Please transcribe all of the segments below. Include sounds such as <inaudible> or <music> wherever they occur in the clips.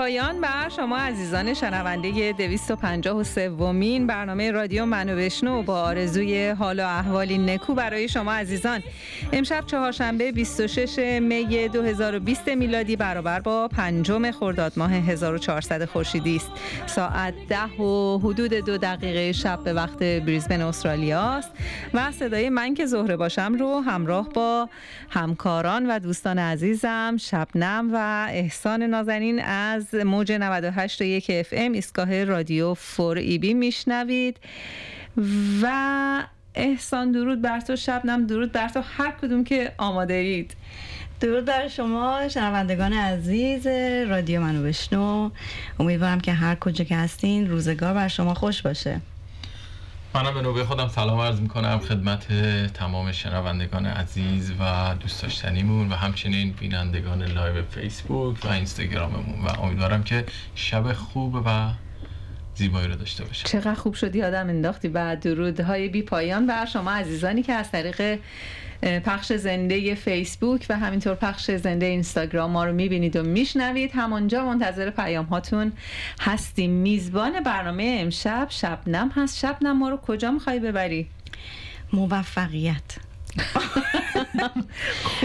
پایان بر شما عزیزان شنونده 253 ومین برنامه رادیو منو بشنو با آرزوی حال و احوالی نکو برای شما عزیزان. امشب چهارشنبه 26 می 2020 میلادی برابر با پنجم خرداد ماه 1400 خورشیدی است. ساعت ده و حدود دو دقیقه شب به وقت بریزبن استرالیا است و صدای من که زهره باشم رو همراه با همکاران و دوستان عزیزم شبنم و احسان نازنین از موج 98 و یک اف ام ایستگاه رادیو فور ای بی میشنوید. و احسان درود بر تو شبنم درود بر تو هر کدوم که آماده اید. درود بر شما شنوندگان عزیز رادیو منو بشنو. امیدوارم که هر کجا که هستین روزگار بر شما خوش باشه. منم به نوبه خودم سلام عرض می‌کنم خدمت تمام شنوندگان عزیز و دوست داشتنیمون و همچنین بینندگان live فیسبوک و اینستاگراممون. و امیدوارم که شب خوب و زیبایی رو داشته باشه چقدر خوب شد یادم انداختی. بعد درودهای بی پایان بر شما عزیزانی که از طریق پخش زنده فیسبوک و همینطور پخش زنده اینستاگرام ما رو می‌بینید و میشنوید. همانجا منتظر پیام هاتون هستیم. میزبان برنامه امشب شبنم هست. شبنم ما رو کجا می‌خوای ببری؟ موفقیت.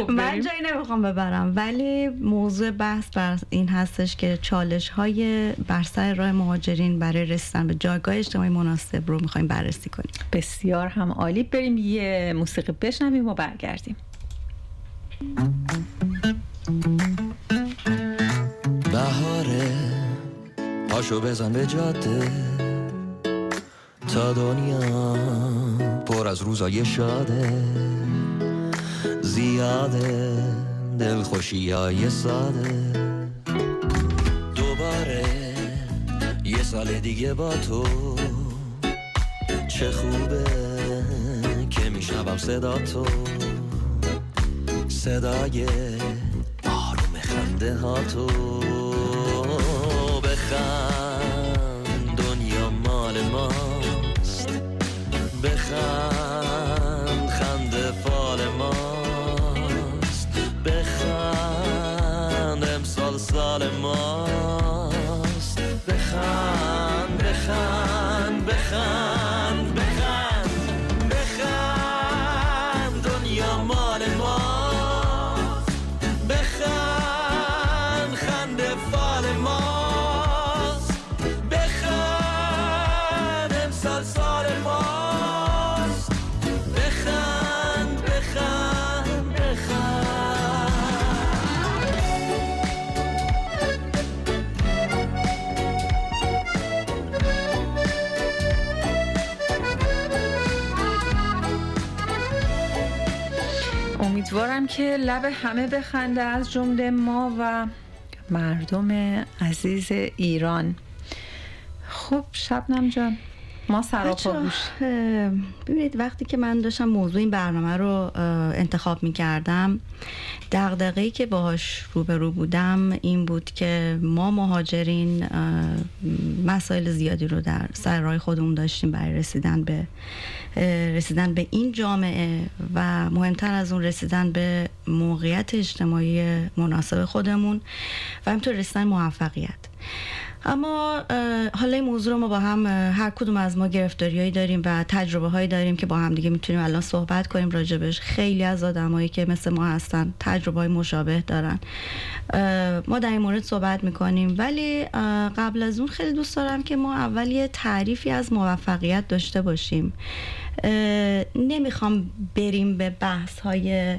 من جایی نمی‌خوام ببرم ولی موضوع بحث بر این هستش که چالش های بر سر راه مهاجرین برای رسیدن به جایگاه اجتماعی مناسب رو می‌خوایم بررسی کنیم. بسیار هم عالی. بریم یه موسیقی بشنویم و برگردیم. بهاره پاشو بزن به جاده. تا دنیا پر از روزای شاده زیاده دلخوشی های ساده. دوباره یه سال دیگه با تو چه خوبه که میشنوم صدا تو. صدای آروم خنده ها تو. امیدوارم که لب همه بخنده از جمله ما و مردم عزیز ایران. خب شبنم جان. ما سراپا گوش. ببینید وقتی که من داشتم موضوع این برنامه رو انتخاب می کردم دقدقهی که باهاش روبرو بودم این بود که ما مهاجرین مسائل زیادی رو در سر راه خودمون داشتیم برای رسیدن به رسیدن به این جامعه و مهمتر از اون رسیدن به موقعیت اجتماعی مناسب خودمون و همینطور رسیدن موفقیت. اما حالا این موضوع رو ما با هم هر کدوم از ما گرفتاریایی داریم و تجربه هایی داریم که با هم دیگه می‌تونیم الان صحبت کنیم راجبش خیلی از آدمایی که مثل ما هستن تجربه های مشابه دارن. ما در این مورد صحبت می‌کنیم. ولی قبل از اون خیلی دوست دارم که ما اول یه تعریفی از موفقیت داشته باشیم. نمی‌خوام بریم به بحث های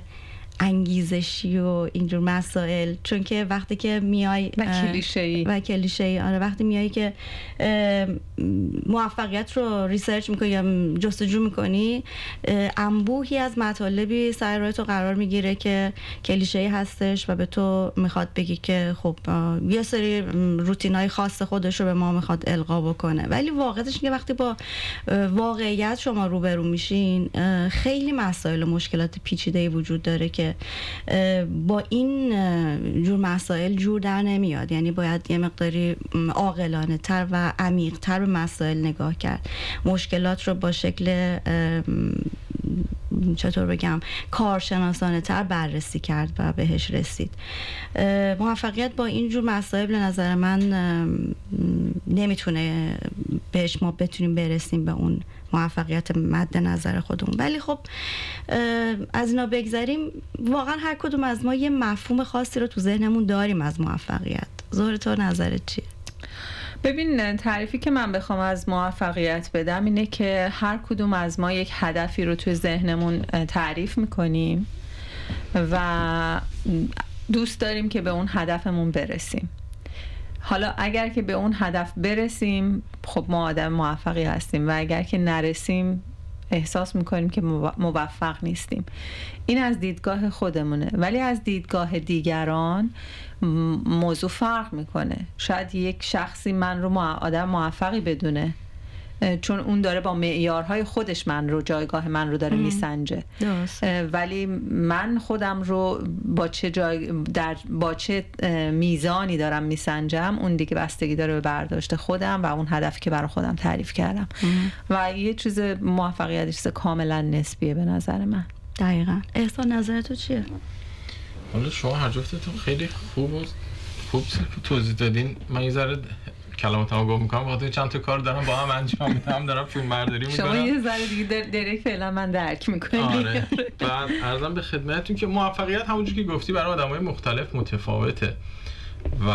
انگیزشی و اینجور مسائل. چون که وقتی که میای و کلیشه و کلیشه آره وقتی میای که موفقیت رو ریسرچ می‌کنی یا جستجو می‌کنی انبوهی از مطالبی سر راه تو قرار می‌گیره که کلیشه هستش و به تو می‌خواد بگی که خب یه سری روتین های خاص خودش رو به ما می‌خواد القا بکنه. ولی واقعیتش که وقتی با واقعیت شما روبرو میشین خیلی مسائل و مشکلات پیچیده وجود داره که با این جور مسائل جور در نمیاد. یعنی باید یه مقداری عاقلانه تر و عمیق تر به مسائل نگاه کرد. مشکلات رو با شکل چطور بگم کارشناسانه تر بررسی کرد و بهش رسید. موفقیت با اینجور مسائل به نظر من نمی‌تونه بهش ما بتونیم برسیم به اون موفقیت مد نظر خودمون. ولی خب از اینا بگذریم واقعا هر کدوم از ما یه مفهوم خاصی رو تو ذهنمون داریم از موفقیت. ظاهر تو نظرت چیه؟ ببین تعریفی که من بخوام از موفقیت بدم اینه که هر کدوم از ما یک هدفی رو توی ذهنمون تعریف می‌کنیم و دوست داریم که به اون هدفمون برسیم. حالا اگر که به اون هدف برسیم خب ما آدم موفقی هستیم و اگر که نرسیم احساس می‌کنیم که موفق نیستیم. این از دیدگاه خودمونه. ولی از دیدگاه دیگران موضوع فرق می‌کنه. شاید یک شخصی من رو آدم موفقی بدونه. چون اون داره با معیارهای خودش من رو جایگاه من رو داره میسنجه. ولی من خودم رو با چه جای در با چه میزانی دارم میسنجم اون دیگه بستگی داره به برداشت خودم و اون هدفی که برای خودم تعریف کردم. و یه چیز موفقیت چیز کاملا نسبیه به نظر من. دقیقا. احسان نظر تو چیه؟ حالا شما هر جفتتون خیلی خوب خوب توضیح دادین. من یه ذره کلامتامو گفت می‌کنم. وقتی چند تا کار دارم با هم انجام میدم دارم فیلم برداری می‌کنم. شما یه ذره دیگه درک فعلا من درک می‌کنم <laughs> آره. بعد ارزم به خدمتتون که موفقیت همونجور که گفتی برای آدمای مختلف متفاوته. و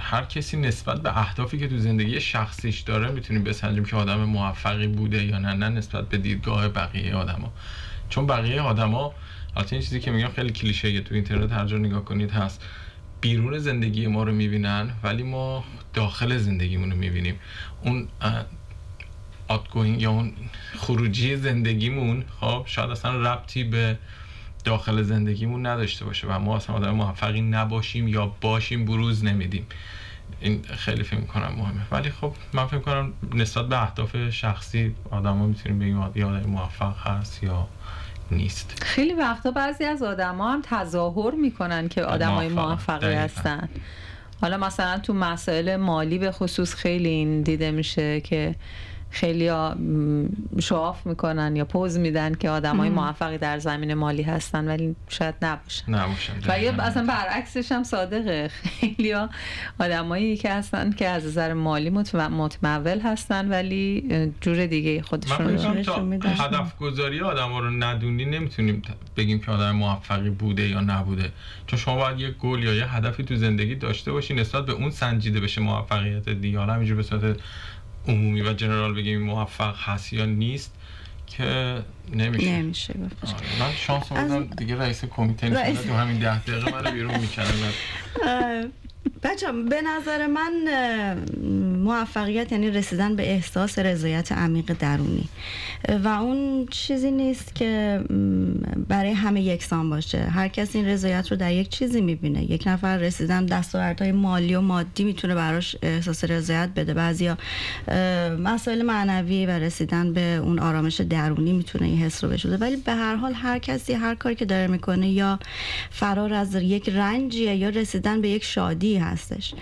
هر کسی نسبت به اهدافی که تو زندگی شخصیش داره می‌تونیم بسنجیم که آدم موفقی بوده یا نه نه نسبت به دیدگاه بقیه آدما. چون بقیه آدما البته این چیزی که میگم خیلی کلیشه تو اینترنت هر جا نگاه کنید هست. بیرون زندگی ما رو می‌بینن ولی ما داخل زندگیمون رو می‌بینیم. اون آتگوینگ یا اون خروجی زندگیمون خب شاید اصلا ربطی به داخل زندگیمون نداشته باشه و ما اصلا آدم موفقی نباشیم یا باشیم بروز نمیدیم. این خیلی فکر کنم مهمه. ولی خب من فکر کنم نسبت به اهداف شخصی آدم ها می‌تونیم بگیم یا آدم موفق هست یا نیست. خیلی وقتا بعضی از آدما هم تظاهر می‌کنن که آدمای موفقی هستن. حالا مثلا تو مسائل مالی به خصوص خیلی این دیده میشه که خیلی شواف می‌کنن یا پوز میدن که آدم های موفقی در زمین مالی هستن ولی شاید نباشن نباشن و یا اصلا برعکسش هم صادقه. خیلی آدمایی که هستن که از نظر مالی متمول هستن ولی جور دیگه خودشون هدف گذاری آدم ها رو ندونی نمی‌تونیم بگیم که آدم موفقی بوده یا نبوده. چون شما باید یه گل یا یه هدفی تو زندگی داشته باشی نسبت به اون سنجیده بشه موفقیت دیگه. حالا همینجور به صورت عمومی و جنرال بگیم موفق هست یا نیست که نمیشه. نمیشه آره، من شانس آوردم دیگه رئیس کمیته نیست تو همین ده دقیقه من بیرون می‌کنم بچه به نظر من موفقیت یعنی رسیدن به احساس رضایت عمیق درونی. و اون چیزی نیست که برای همه یکسان باشه. هر کس این رضایت رو در یک چیزی می‌بینه. یک نفر رسیدن دستاوردهای مالی و مادی می‌تونه براش احساس رضایت بده. بعضیا مسائل معنوی و رسیدن به اون آرامش درونی می‌تونه این حس رو بشوده ولی به هر حال هر کسی هر کاری که داره می‌کنه یا فرار از یک رنجیه یا رسیدن به یک شادی هستش.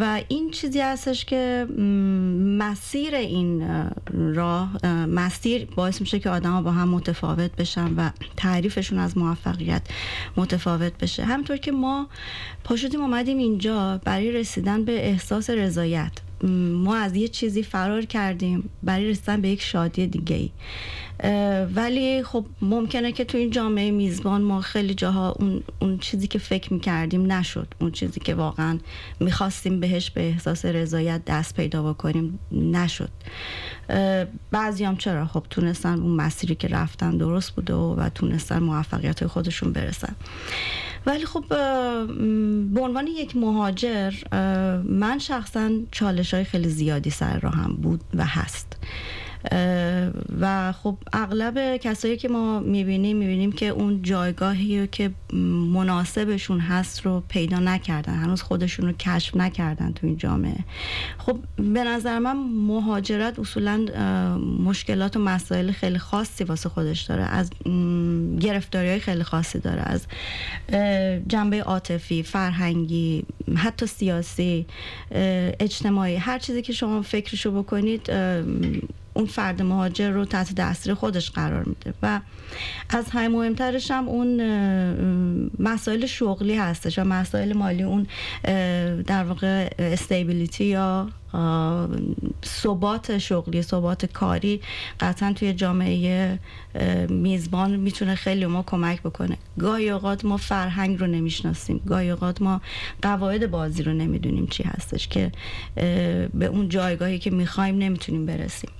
و این چیزی است هستش که مسیر این راه مسیر باعث میشه که آدم ها با هم متفاوت بشن و تعریفشون از موفقیت متفاوت بشه. همطور که ما پاشدیم اومدیم اینجا برای رسیدن به احساس رضایت. ما از یه چیزی فرار کردیم برای رسیدن به یک شادی دیگه ای ولی خب ممکنه که تو این جامعه میزبان ما خیلی جاها اون, اون چیزی که فکر می‌کردیم نشد. اون چیزی که واقعا می‌خواستیم بهش به احساس رضایت دست پیدا بکنیم نشد. بعضی هم چرا؟ خب تونستن اون مسیری که رفتن درست بوده و, و تونستن موفقیت خودشون برسن. ولی خب به عنوان یک مهاجر من شخصا چالش های خیلی زیادی سر راهم بود و هست. و خب اغلب کسایی که ما می‌بینیم می‌بینیم که اون جایگاهی که مناسبشون هست رو پیدا نکردن هنوز خودشون رو کشف نکردن تو این جامعه. خب به نظر من مهاجرت اصولا مشکلات و مسائل خیلی خاصی واسه خودش داره. از گرفتاری های خیلی خاصی داره. از جنبه عاطفی فرهنگی حتی سیاسی اجتماعی هر چیزی که شما فکرشو بکنید اون فرد مهاجر رو تحت دستور خودش قرار میده. و از های مهمترش هم اون مسائل شغلی هستش و مسائل مالی اون در واقع استیبیلیتی یا ثبات شغلی ثبات کاری قطعا توی جامعه میزبان می‌تونه خیلی ما کمک بکنه. گاهی اوقات ما فرهنگ رو نمی‌شناسیم. گاهی اوقات ما قواعد بازی رو نمی‌دونیم چی هستش که به اون جایگاهی که می‌خوایم نمی‌تونیم برسیم.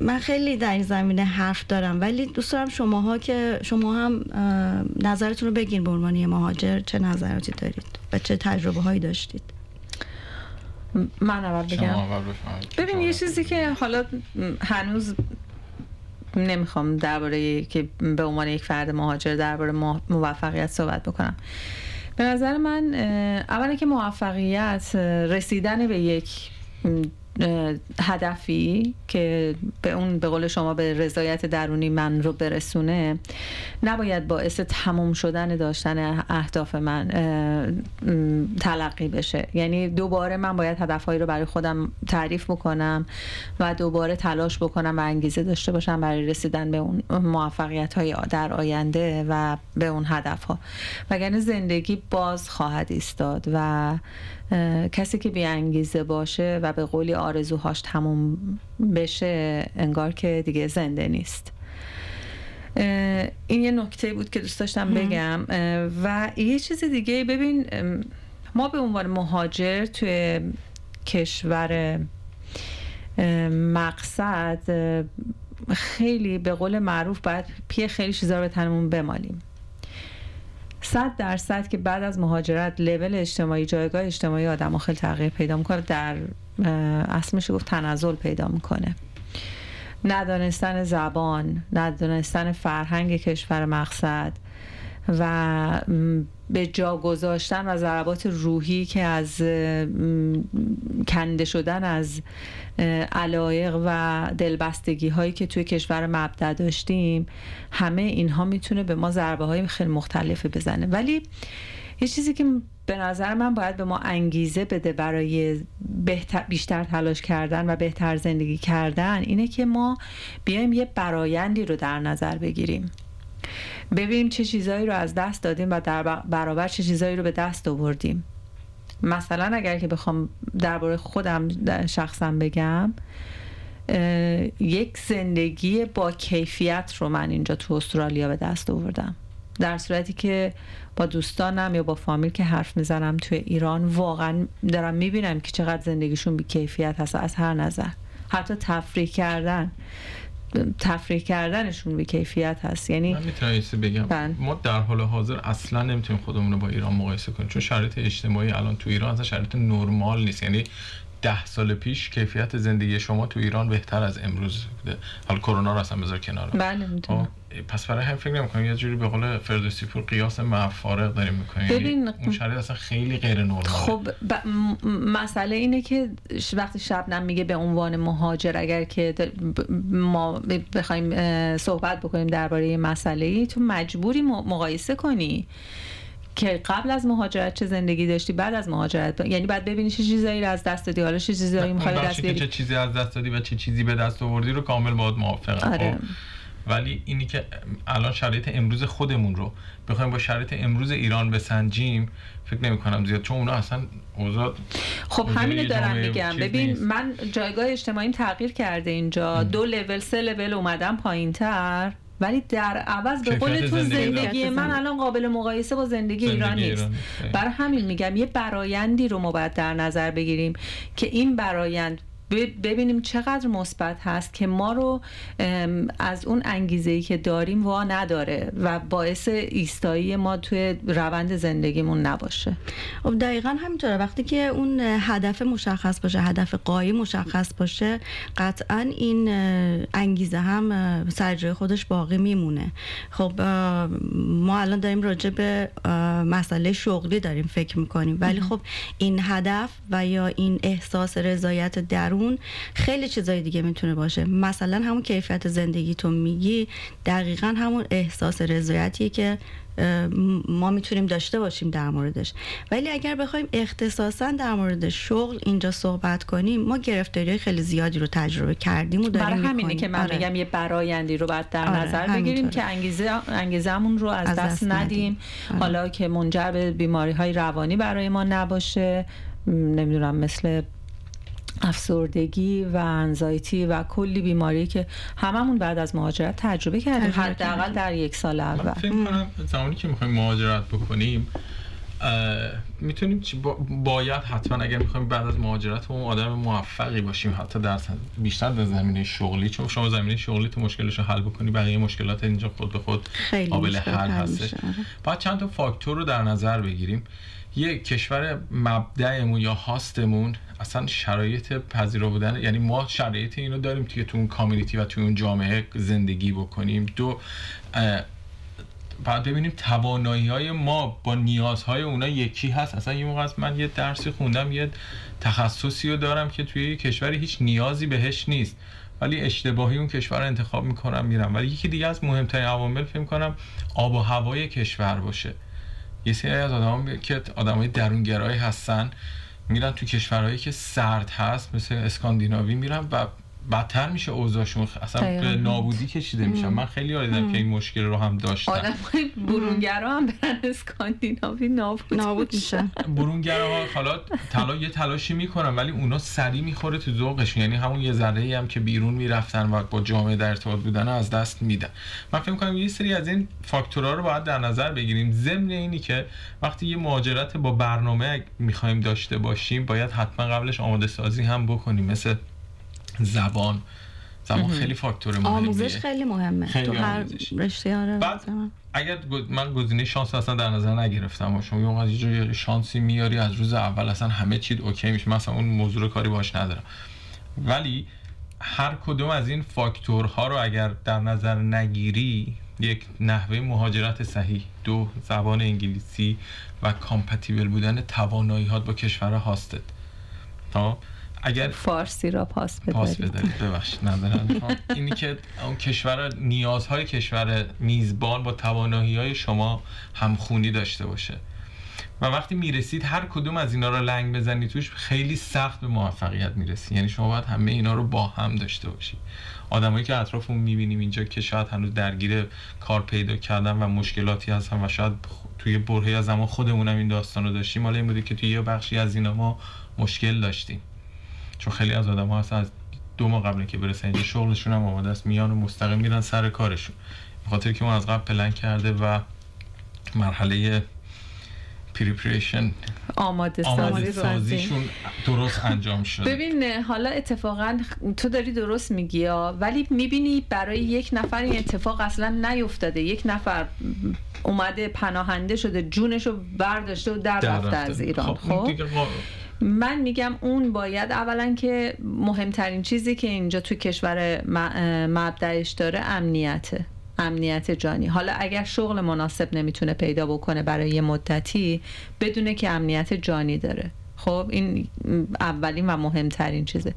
من خیلی در این زمینه حرف دارم ولی دوست دارم شماها که شما هم نظرتون رو بگین به عنوان مهاجر چه نظراتی دارید و چه تجربه هایی داشتید؟ من اول بگم. ببین یه چیزی که حالا هنوز نمی‌خوام درباره که به عنوان یک فرد مهاجر درباره موفقیت صحبت بکنم. به نظر من اولا که موفقیت رسیدن به یک هدفی که به اون به قول شما به رضایت درونی من رو برسونه نباید باعث تموم شدن داشتن اهداف من تلقی بشه. یعنی دوباره من باید هدفهایی رو برای خودم تعریف بکنم و دوباره تلاش بکنم و انگیزه داشته باشم برای رسیدن به اون موفقیت های در آینده و به اون هدف ها وگرنه زندگی باز خواهد ایستاد و کسی که انگیزه باشه و به قولی آرزوهاش تموم بشه انگار که دیگه زنده نیست. این یه نکته بود که دوست داشتم بگم. و یه چیز دیگه ببین ما به عنوان مهاجر توی کشور مقصد خیلی به قول معروف باید پی خیلی چیزا رو به تنمون بمالیم. صد درصد که بعد از مهاجرت لول اجتماعی جایگاه اجتماعی آدم خیلی تغییر پیدا می‌کنه در اصل میشه گفت تنزل پیدا می‌کنه. ندانستن زبان ندانستن فرهنگ کشور مقصد و به جا گذاشتن و ضربات روحی که از کنده شدن از علایق و دلبستگی هایی که توی کشور مبدع داشتیم همه اینها می‌تونه به ما ضربه های خیلی مختلفی بزنه. ولی یه چیزی که به نظر من باید به ما انگیزه بده برای بیشتر تلاش کردن و بهتر زندگی کردن اینه که ما بیایم یه برایندی رو در نظر بگیریم. ببینیم چه چیزایی رو از دست دادیم و در برابر چه چیزایی رو به دست آوردیم. مثلا اگر که بخوام درباره خودم شخصا بگم یک زندگی با کیفیت رو من اینجا تو استرالیا به دست آوردم. در صورتی که با دوستانم یا با فامیل که حرف می‌زنم توی ایران واقعا دارم می‌بینم که چقدر زندگیشون بی کیفیت هست از هر نظر. حتی تفریح کردن. تفریح کردنشون به کیفیت هست. یعنی من می‌تونم بگم. بند. بله. ما در حال حاضر اصلا نمی‌تونیم خودمون رو با ایران مقایسه کنیم. چون شرایط اجتماعی الان تو ایران اصلا شرایط نرمال نیست. یعنی ده سال پیش کیفیت زندگی شما تو ایران بهتر از امروز بوده. حالا کرونا رو اصلا بذار کنار بله می‌تونم. خب، پس برای هم فکر نمی‌کنم یه جوری به قول فردوسی پور قیاس مفارق داریم می‌کنیم. یعنی ببین اون شرایط اصلا خیلی غیر نرماله. خب ب... مسئله اینه که وقتی شبنم میگه به عنوان مهاجر اگر که ما بخوایم صحبت بکنیم درباره مسئله ای تو مجبوری مقایسه کنی که قبل از مهاجرت چه زندگی داشتی بعد از مهاجرت. یعنی بعد ببینی چه چیزایی رو از دست دادی. حالا چه چیزایی می‌خوای دست بیاری چه چیزی از دست دادی و چه چیزی به دست آوردی رو کامل باید موافقم. آره. خب؟ ولی اینی که الان شرایط امروز خودمون رو بخوایم با شرایط امروز ایران بسنجیم فکر نمی کنم زیاد چون اونا اصلا اوضاع خب همینو دارم میگم. ببین نیست. من جایگاه اجتماعیم تغییر کرده اینجا. دو لول سه لول اومدم پایین تر ولی در عوض به قول تو زندگی, زندگی من الان قابل مقایسه با زندگی, زندگی ایران نیست. برای همین میگم یه برایندی رو ما باید در نظر بگیریم که این برایند ببینیم چقدر مثبت هست که ما رو از اون انگیزه ای که داریم وا نداره و باعث ایستایی ما توی روند زندگیمون نباشه. خب دقیقا همینطوره. وقتی که اون هدف مشخص باشه هدف قایی مشخص باشه قطعا این انگیزه هم سر جای خودش باقی میمونه. خب ما الان داریم راجع به مسئله شغلی داریم فکر می‌کنیم. ولی خب این هدف و یا این احساس رضایت درون اون خیلی چیزای دیگه می‌تونه باشه مثلا همون کیفیت زندگی تو میگی دقیقا همون احساس رضایتیه که ما می‌تونیم داشته باشیم در موردش ولی اگر بخوایم اختصاصا در مورد شغل اینجا صحبت کنیم ما گرفتاری خیلی زیادی رو تجربه کردیم و داریم برای همینه که من آره. میگم یه برایندی رو باید در آره. نظر بگیریم که انگیزه انگیزمون رو از, از دست, دست ندیم آره. حالا که منجر به بیماری های روانی برای ما نباشه نمی‌دونم مثل افسردگی و انزایتی و کلی بیماری که هممون بعد از مهاجرت تجربه کردیم حداقل در یک سال اول. فکر کنم زمانی که می‌خوایم مهاجرت بکنیم می‌تونیم باید حتما اگر می‌خوایم بعد از مهاجرت اون آدم موفقی باشیم حتی در بیشتر در زمینه شغلی چون شما زمینه شغلی تو مشکلش رو حل بکنی بقیه مشکلات اینجا خود به خود قابل حل هستش. آره. باید چند تا فاکتور رو در نظر بگیریم. یه کشور مبدعمون یا هاستمون اصلا شرایط پذیرا بودن یعنی ما شرایط اینو داریم که تو اون کامیونیتی و تو اون جامعه زندگی بکنیم. دو بعد ببینیم توانایی های ما با نیازهای اونا یکی هست. اصلا یه موقع من یه درسی خوندم یه تخصصی رو دارم که توی یه کشوری هیچ نیازی بهش نیست. ولی اشتباهی اون کشور رو انتخاب می‌کنم میرم. ولی یکی دیگه از مهمترین عوامل فکر کنم آب و هوای کشور باشه. یه سری از آدم که آدمای درونگرایی هستن میرن تو کشورهایی که سرد هست مثل اسکاندیناوی میرن و بدتر میشه اوضاعشون. اصلا به نابودی کشیده میشن. من خیلی دیدم که این مشکل رو هم داشتن آدم برونگرا هم برن اسکاندیناوی نابود, نابود میشن. برونگرا ها حالا تلا یه تلاشی می‌کنن ولی اونا سری می‌خوره تو ذوقشون. یعنی همون یه ذره ای هم که بیرون می‌رفتن و با جامعه در ارتباط بودن از دست میدن. من فکر می‌کنم یه سری از این فاکتورها رو باید در نظر بگیریم. ضمن اینی که وقتی یه مهاجرت با برنامه می‌خوایم داشته باشیم باید حتما قبلش آماده سازی هم بکنیم. مثل زبان. زبان خیلی فاکتور مهمیه. آموزش خیلی مهمه. خیلی تو هر رشته آره بعد اگر من گزینه شانس اصلا در نظر نگرفتم. و شما یه یه شانسی میاری از روز اول اصلا همه چیز اوکی میشه. مثلا اون موضوع رو کاری باش ندارم. ولی هر کدوم از این فاکتورها رو اگر در نظر نگیری یک نحوه مهاجرت صحیح دو زبان انگلیسی و کامپتیبل بودن توانایی با کشور هاستت. تا اگر فارسی را پاس بدارید پاس بدارید ببخشید اینی که اون کشور نیازهای کشور میزبان با توانایی های شما همخونی داشته باشه. و وقتی می‌رسید هر کدوم از اینا رو لنگ بزنید توش خیلی سخت به موفقیت می‌رسید یعنی شما باید همه اینا رو با هم داشته باشید آدمایی که اطرافمون می‌بینیم اینجا که شاید هنوز درگیر کار پیدا کردن و مشکلاتی هستن و شاید توی برهه از زمان خودمونم این داستان رو داشتیم حالا این بوده که توی یه بخشی از اینا ما مشکل داشتیم. چون خیلی از آدم ها هستن از دو ماه قبل که برسن اینجا شغلشون هم آماده است میان و مستقیم میرن سر کارشون. به خاطر که ما از قبل پلن کرده و مرحله پریپریشن آماده, آماده سازیشون درست انجام شده. ببین حالا اتفاقا تو داری درست میگی ولی می‌بینی برای یک نفر این اتفاق اصلا نیفتاده. یک نفر اومده پناهنده شده جونشو برداشته و در, رفته از ایران. خب, خب؟ من میگم اون باید اولا که مهمترین چیزی که اینجا تو کشور مبدعش داره امنیته امنیت جانی. حالا اگر شغل مناسب نمی‌تونه پیدا بکنه برای یه مدتی بدونه که امنیت جانی داره. خب این اولین و مهمترین چیزه.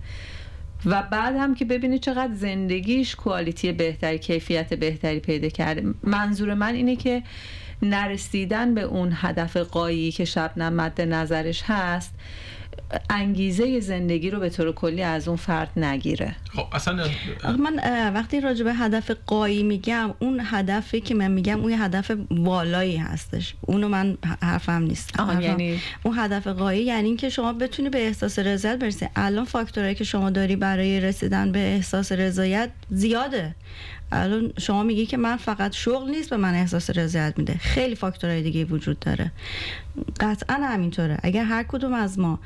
و بعد هم که ببینه چقدر زندگیش کوالیتی بهتری کیفیت بهتری پیدا کرده. منظور من اینه که نرسیدن به اون هدف قایی که شبنم مد نظرش هست انگیزه زندگی رو به طور کلی از اون فرد نگیره. خب اصلا من وقتی راجع به هدف قایی میگم اون هدفی که من میگم اون هدف والایی هستش. اونو من حرفم نیست. آها یعنی؟ اون هدف قایی یعنی اینکه شما بتونی به احساس رضایت برسی. الان فاکتورهایی که شما داری برای رسیدن به احساس رضایت زیاده. الان شما میگی که من فقط شغل نیست به من احساس رضایت میده. خیلی فاکتورهای دیگه وجود داره. قطعا همینطوره. اگر هر کدوم از ما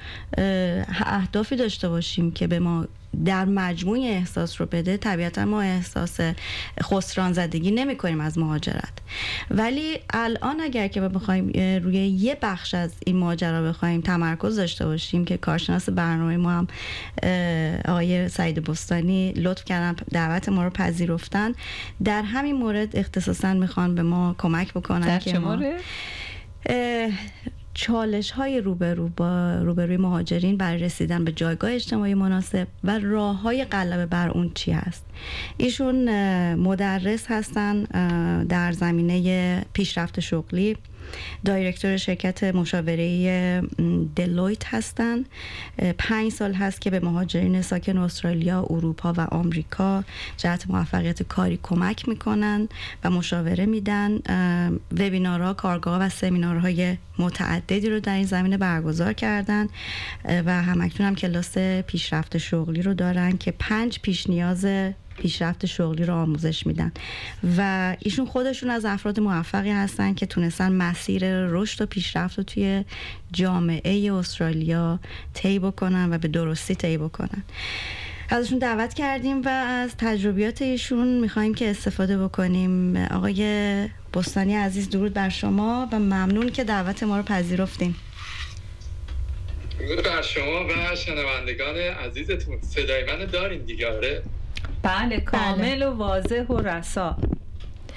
اهدافی داشته باشیم که به ما در مجموع احساس رو بده طبیعتا ما احساس خسران زدگی نمی کنیم از مهاجرت ولی الان اگر که بخوایم روی یه بخش از این ماجرا بخوایم تمرکز داشته باشیم که کارشناس برنامه ما هم آقای سعید بستانی لطف کردن دعوت ما رو پذیرفتن در همین مورد اختصاصا می‌خوان به ما کمک بکنن در که چه ما؟ چالش های روبرو با روبروی مهاجرین برای رسیدن به جایگاه اجتماعی مناسب و راه های غلبه بر اون چی هست؟ ایشون مدرس هستن در زمینه پیشرفت شغلی. دایرکتور شرکت مشاوره دلویت هستن. پنج سال هست که به مهاجرین ساکن استرالیا، اروپا و آمریکا جهت موفقیت کاری کمک می‌کنن و مشاوره میدن. وبینارها، کارگاه و سمینارهای متعددی رو در این زمینه برگزار کردن. و همکنون هم کلاس پیشرفت شغلی رو دارن که پنج پیش نیاز پیشرفت شغلی رو آموزش میدن. و ایشون خودشون از افراد موفقی هستن که تونستن مسیر رشد و پیشرفت رو توی جامعه استرالیا طی بکنن و به درستی طی بکنن. ازشون دعوت کردیم و از تجربیات ایشون می‌خوایم که استفاده بکنیم. آقای بستانی عزیز درود بر شما و ممنون که دعوت ما رو پذیرفتیم درود بر شما و شنوندگان عزیزتون. صدای من دارین دیگه آره. بله کامل و واضح و رسا.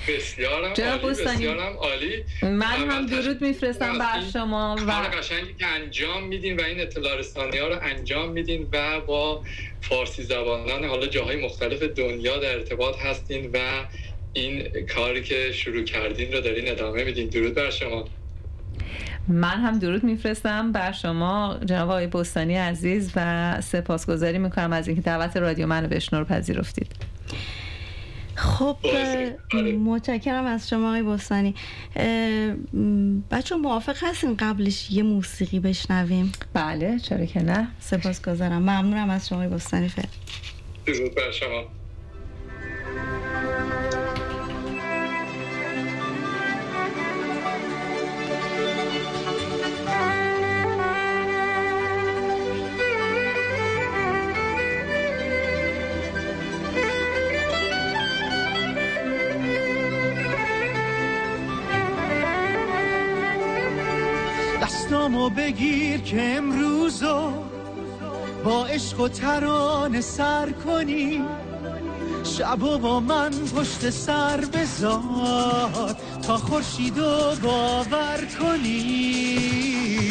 بسیارم جناب عالی. بسیارم عالی. من هم درود میفرستم بر این شما کار و قشنگی که انجام میدین و این اطلاع رسانی ها رو انجام میدین و با فارسی زبانان حالا جاهای مختلف دنیا در ارتباط هستین و این کاری که شروع کردین رو دارین ادامه میدین. درود بر شما. من هم درود میفرستم بر شما جناب آقای بستانی عزیز و سپاسگزاری می‌کنم از اینکه دعوت رادیو منو بشنو رو پذیرفتید. خب. متشکرم از شما آقای بستانی. بچه موافق هستین قبلش یه موسیقی بشنویم؟ بله چرا که نه. سپاسگزارم. ممنونم از شما آقای بستانی. فعلا درود بر شما. بگیر که امروزو با عشق و ترانه سر کنی. شب و با من پشت سر بذار تا خورشید و باور کنی.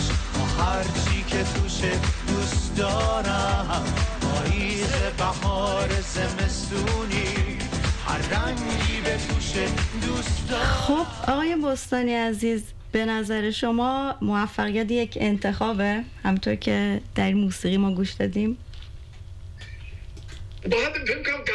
روزش با هرچی که توشه دوست دارم. پاییز بهار زمستونی هر رنگی به توشه دوست دارم. خب آقای بستانی عزیز به نظر شما موفقیت یک انتخابه؟ همطور که در موسیقی ما گوش دادیم. باید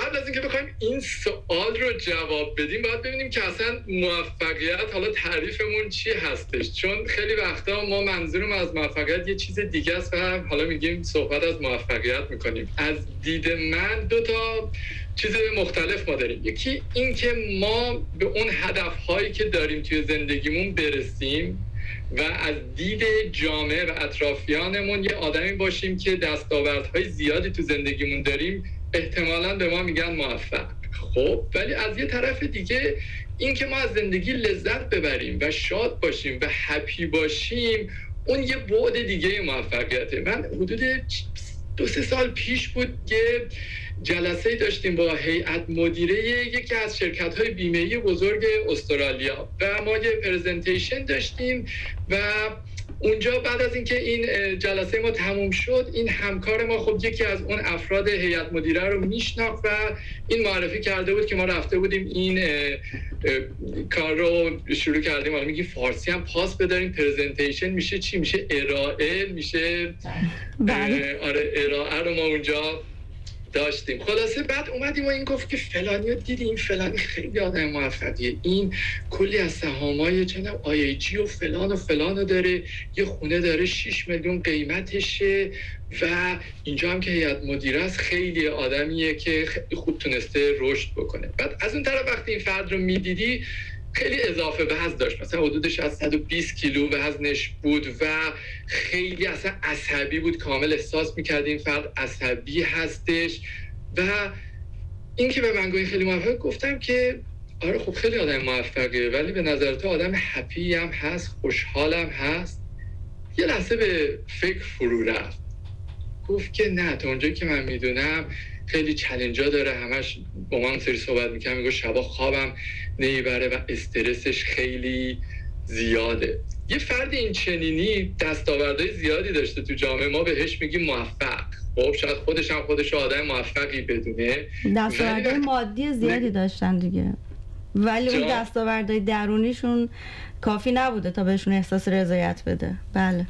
قبل از اینکه بخوایم این سوال رو جواب بدیم باید ببینیم که اصلا موفقیت حالا تعریفمون چی هستش؟ چون خیلی وقتا ما منظورم از موفقیت یه چیز دیگه است و حالا میگیم صحبت از موفقیت می‌کنیم. از دید من دو تا چیز مختلف ما داریم. یکی اینکه ما به اون هدف هایی که داریم توی زندگیمون برسیم و از دید جامعه و اطرافیانمون یه آدمی باشیم که دستاوردهای زیادی تو زندگیمون داریم احتمالا به ما میگن موفق. خب ولی از یه طرف دیگه این که ما از زندگی لذت ببریم و شاد باشیم و هپی باشیم اون یه بعد دیگه موفقیته. من حدود دو سه سال پیش بود که جلسه داشتیم با هیئت مدیره یکی از شرکت های بیمه بزرگ استرالیا و ما یه پرزنتیشن داشتیم و اونجا بعد از اینکه این جلسه ما تموم شد این همکار ما خب یکی از اون افراد هیئت مدیره رو میشناخت و این معرفی کرده بود که ما رفته بودیم این کار رو شروع کردیم حالا میگی فارسی هم پاس بداریم پرزنتیشن میشه چی میشه ارائه میشه بله. آره ارائه رو ما اونجا داشتیم. خلاصه بعد اومدیم و این گفت که فلانی رو دیدی فلانی خیلی آدم موفقیه. این کلی از سهامای جناب آی جی و فلان و فلان داره یه خونه داره 6 میلیون قیمتشه و اینجا هم که هیئت مدیره است خیلی آدمیه که خیلی خوب تونسته رشد بکنه. بعد از اون طرف وقتی این فرد رو می‌دیدی خیلی اضافه وزن داشت. مثلا حدودش از 120 کیلو وزنش بود و خیلی اصلا عصبی بود. کامل احساس می‌کرد این فرد عصبی هستش. و این که به من خیلی موفق گفتم که آره خب خیلی آدم موفقه ولی به نظر تو آدم هپی هم هست خوشحالم هست. یه لحظه به فکر فرو رفت. گفت که نه تا اونجایی که من می‌دونم خیلی چلنجا داره. همش با من سری صحبت می‌کنم میگه شبا خوابم. نمی‌بره و استرسش خیلی زیاده. یه فرد این چنینی دستاوردهای زیادی داشته تو جامعه. ما بهش میگیم موفق. خب شاید خودش هم خودش آدم موفقی بدونه. دستاوردهای مادی زیادی داشتن دیگه. ولی اون؟ دستاوردهای درونیشون کافی نبوده تا بهشون احساس رضایت بده. بله.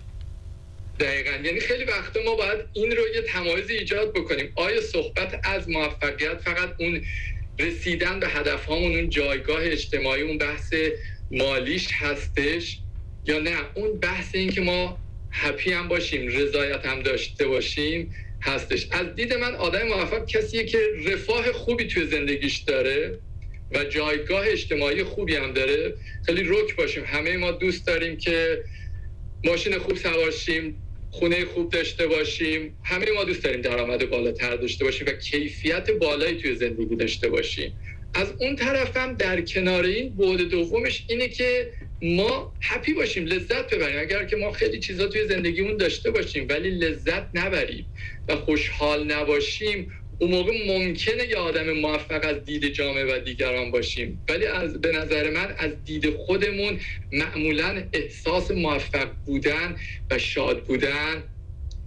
دقیقا. یعنی خیلی وقتا ما باید این رو یه تمایزی ایجاد بکنیم. آیا صحبت از موفقیت فقط اون رسیدن به هدف اون جایگاه اجتماعی اون بحث مالیش هستش یا نه؟ اون بحث این که ما هپی هم باشیم رضایت هم داشته باشیم هستش. از دید من آدم موفق کسیه که رفاه خوبی توی زندگیش داره و جایگاه اجتماعی خوبی هم داره. خیلی رک باشیم. همه ما دوست داریم که ماشین خوب سوار شیم. خونه خوب داشته باشیم. همه ما دوست داریم درآمد بالاتر داشته باشیم و کیفیت بالایی توی زندگی داشته باشیم. از اون طرف هم در کنار این بعد دومش اینه که ما هپی باشیم لذت ببریم. اگر که ما خیلی چیزا توی زندگیمون داشته باشیم ولی لذت نبریم و خوشحال نباشیم اون موقع ممکنه یه آدم موفق از دید جامعه و دیگران باشیم. ولی از به نظر من از دید خودمون معمولا احساس موفق بودن و شاد بودن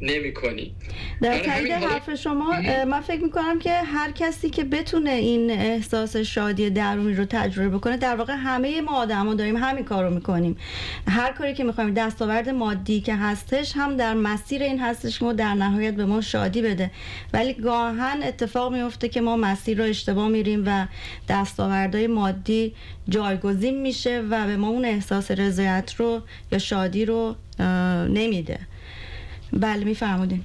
نمی کنیم در تایید حرف شما من فکر می‌کنم که هر کسی که بتونه این احساس شادی درونی رو تجربه بکنه در واقع همه ما آدما داریم همین کار رو می‌کنیم. هر کاری که می‌خوایم دستاورد مادی که هستش هم در مسیر این هستش که ما در نهایت به ما شادی بده. ولی گاهن اتفاق میفته که ما مسیر رو اشتباه میریم و دستاوردهای مادی جایگزین میشه و به ما اون احساس رضایت رو یا شادی رو نمیده. بله میفرمودین.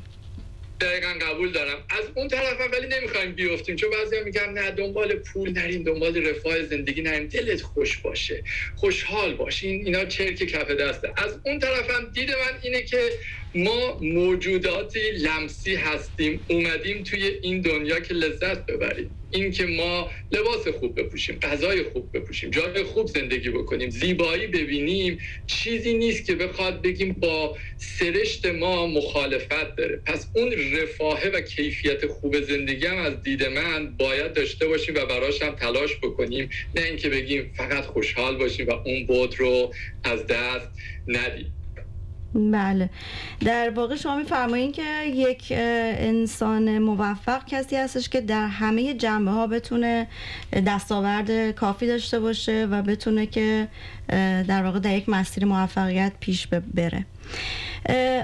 دقیقا قبول دارم. از اون طرف هم ولی نمی‌خوایم بیفتیم چون بعضی میگم نه دنبال پول نریم دنبال رفاه زندگی نریم. دلت خوش باشه خوشحال باش. این اینا چرک کف دسته. از اون طرف هم دید من اینه که ما موجوداتی لمسی هستیم. اومدیم توی این دنیا که لذت ببریم. این که ما لباس خوب بپوشیم غذای خوب بپوشیم جای خوب زندگی بکنیم زیبایی ببینیم چیزی نیست که بخواد بگیم با سرشت ما مخالفت داره. پس اون رفاهه و کیفیت خوب زندگی هم از دید من باید داشته باشیم و براش هم تلاش بکنیم. نه اینکه بگیم فقط خوشحال باشیم و اون بود رو از دست ندیم. بله. در واقع شما میفرمایین که یک انسان موفق کسی هستش که در همه جنبه ها بتونه دستاورد کافی داشته باشه و بتونه که در واقع در یک مسیر موفقیت پیش بره.